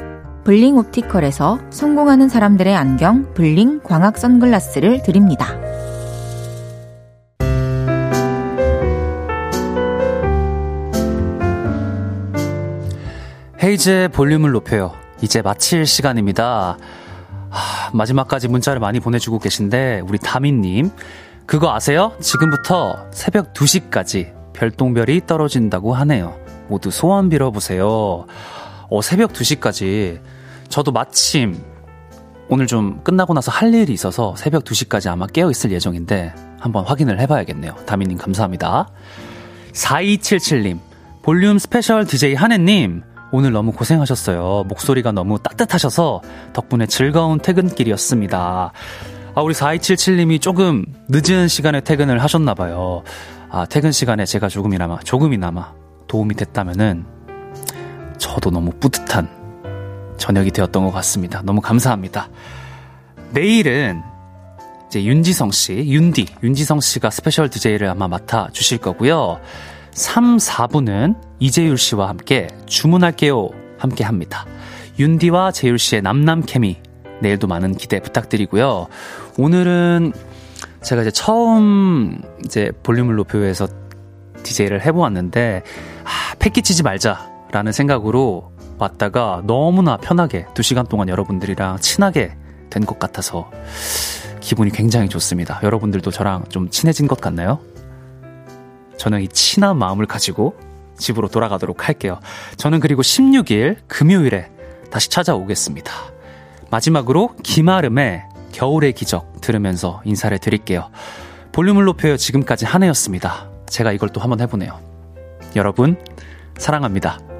블링 옵티컬에서 성공하는 사람들의 안경 블링 광학 선글라스를 드립니다. 헤이즈의 볼륨을 높여요. 이제 마칠 시간입니다. 하, 마지막까지 문자를 많이 보내주고 계신데 우리 다민님 그거 아세요? 지금부터 새벽 2시까지 별똥별이 떨어진다고 하네요. 모두 소원 빌어보세요. 어, 새벽 2시까지 저도 마침 오늘 좀 끝나고 나서 할 일이 있어서 새벽 2시까지 아마 깨어있을 예정인데 한번 확인을 해봐야겠네요. 다민님 감사합니다. 4277님, 볼륨 스페셜 DJ 한혜님, 오늘 너무 고생하셨어요. 목소리가 너무 따뜻하셔서 덕분에 즐거운 퇴근길이었습니다. 아, 우리 4277님이 조금 늦은 시간에 퇴근을 하셨나봐요. 아, 퇴근 시간에 제가 조금이나마, 조금이나마 도움이 됐다면은 저도 너무 뿌듯한 저녁이 되었던 것 같습니다. 너무 감사합니다. 내일은 이제 윤지성 씨, 윤디, 윤지성 씨가 스페셜 DJ를 아마 맡아 주실 거고요. 3, 4부는 이재율 씨와 함께 주문할게요. 함께 합니다. 윤디와 재율 씨의 남남 케미. 내일도 많은 기대 부탁드리고요. 오늘은 제가 이제 처음 이제 볼륨을 높여서 DJ를 해보았는데, 아, 폐 끼치지 말자 라는 생각으로 왔다가 너무나 편하게 2시간 동안 여러분들이랑 친하게 된 것 같아서 기분이 굉장히 좋습니다. 여러분들도 저랑 좀 친해진 것 같나요? 저는 이 친한 마음을 가지고 집으로 돌아가도록 할게요. 저는 그리고 16일 금요일에 다시 찾아오겠습니다. 마지막으로 김아름의 겨울의 기적 들으면서 인사를 드릴게요. 볼륨을 높여요 지금까지 한 해였습니다. 제가 이걸 또 한번 해보네요. 여러분 사랑합니다.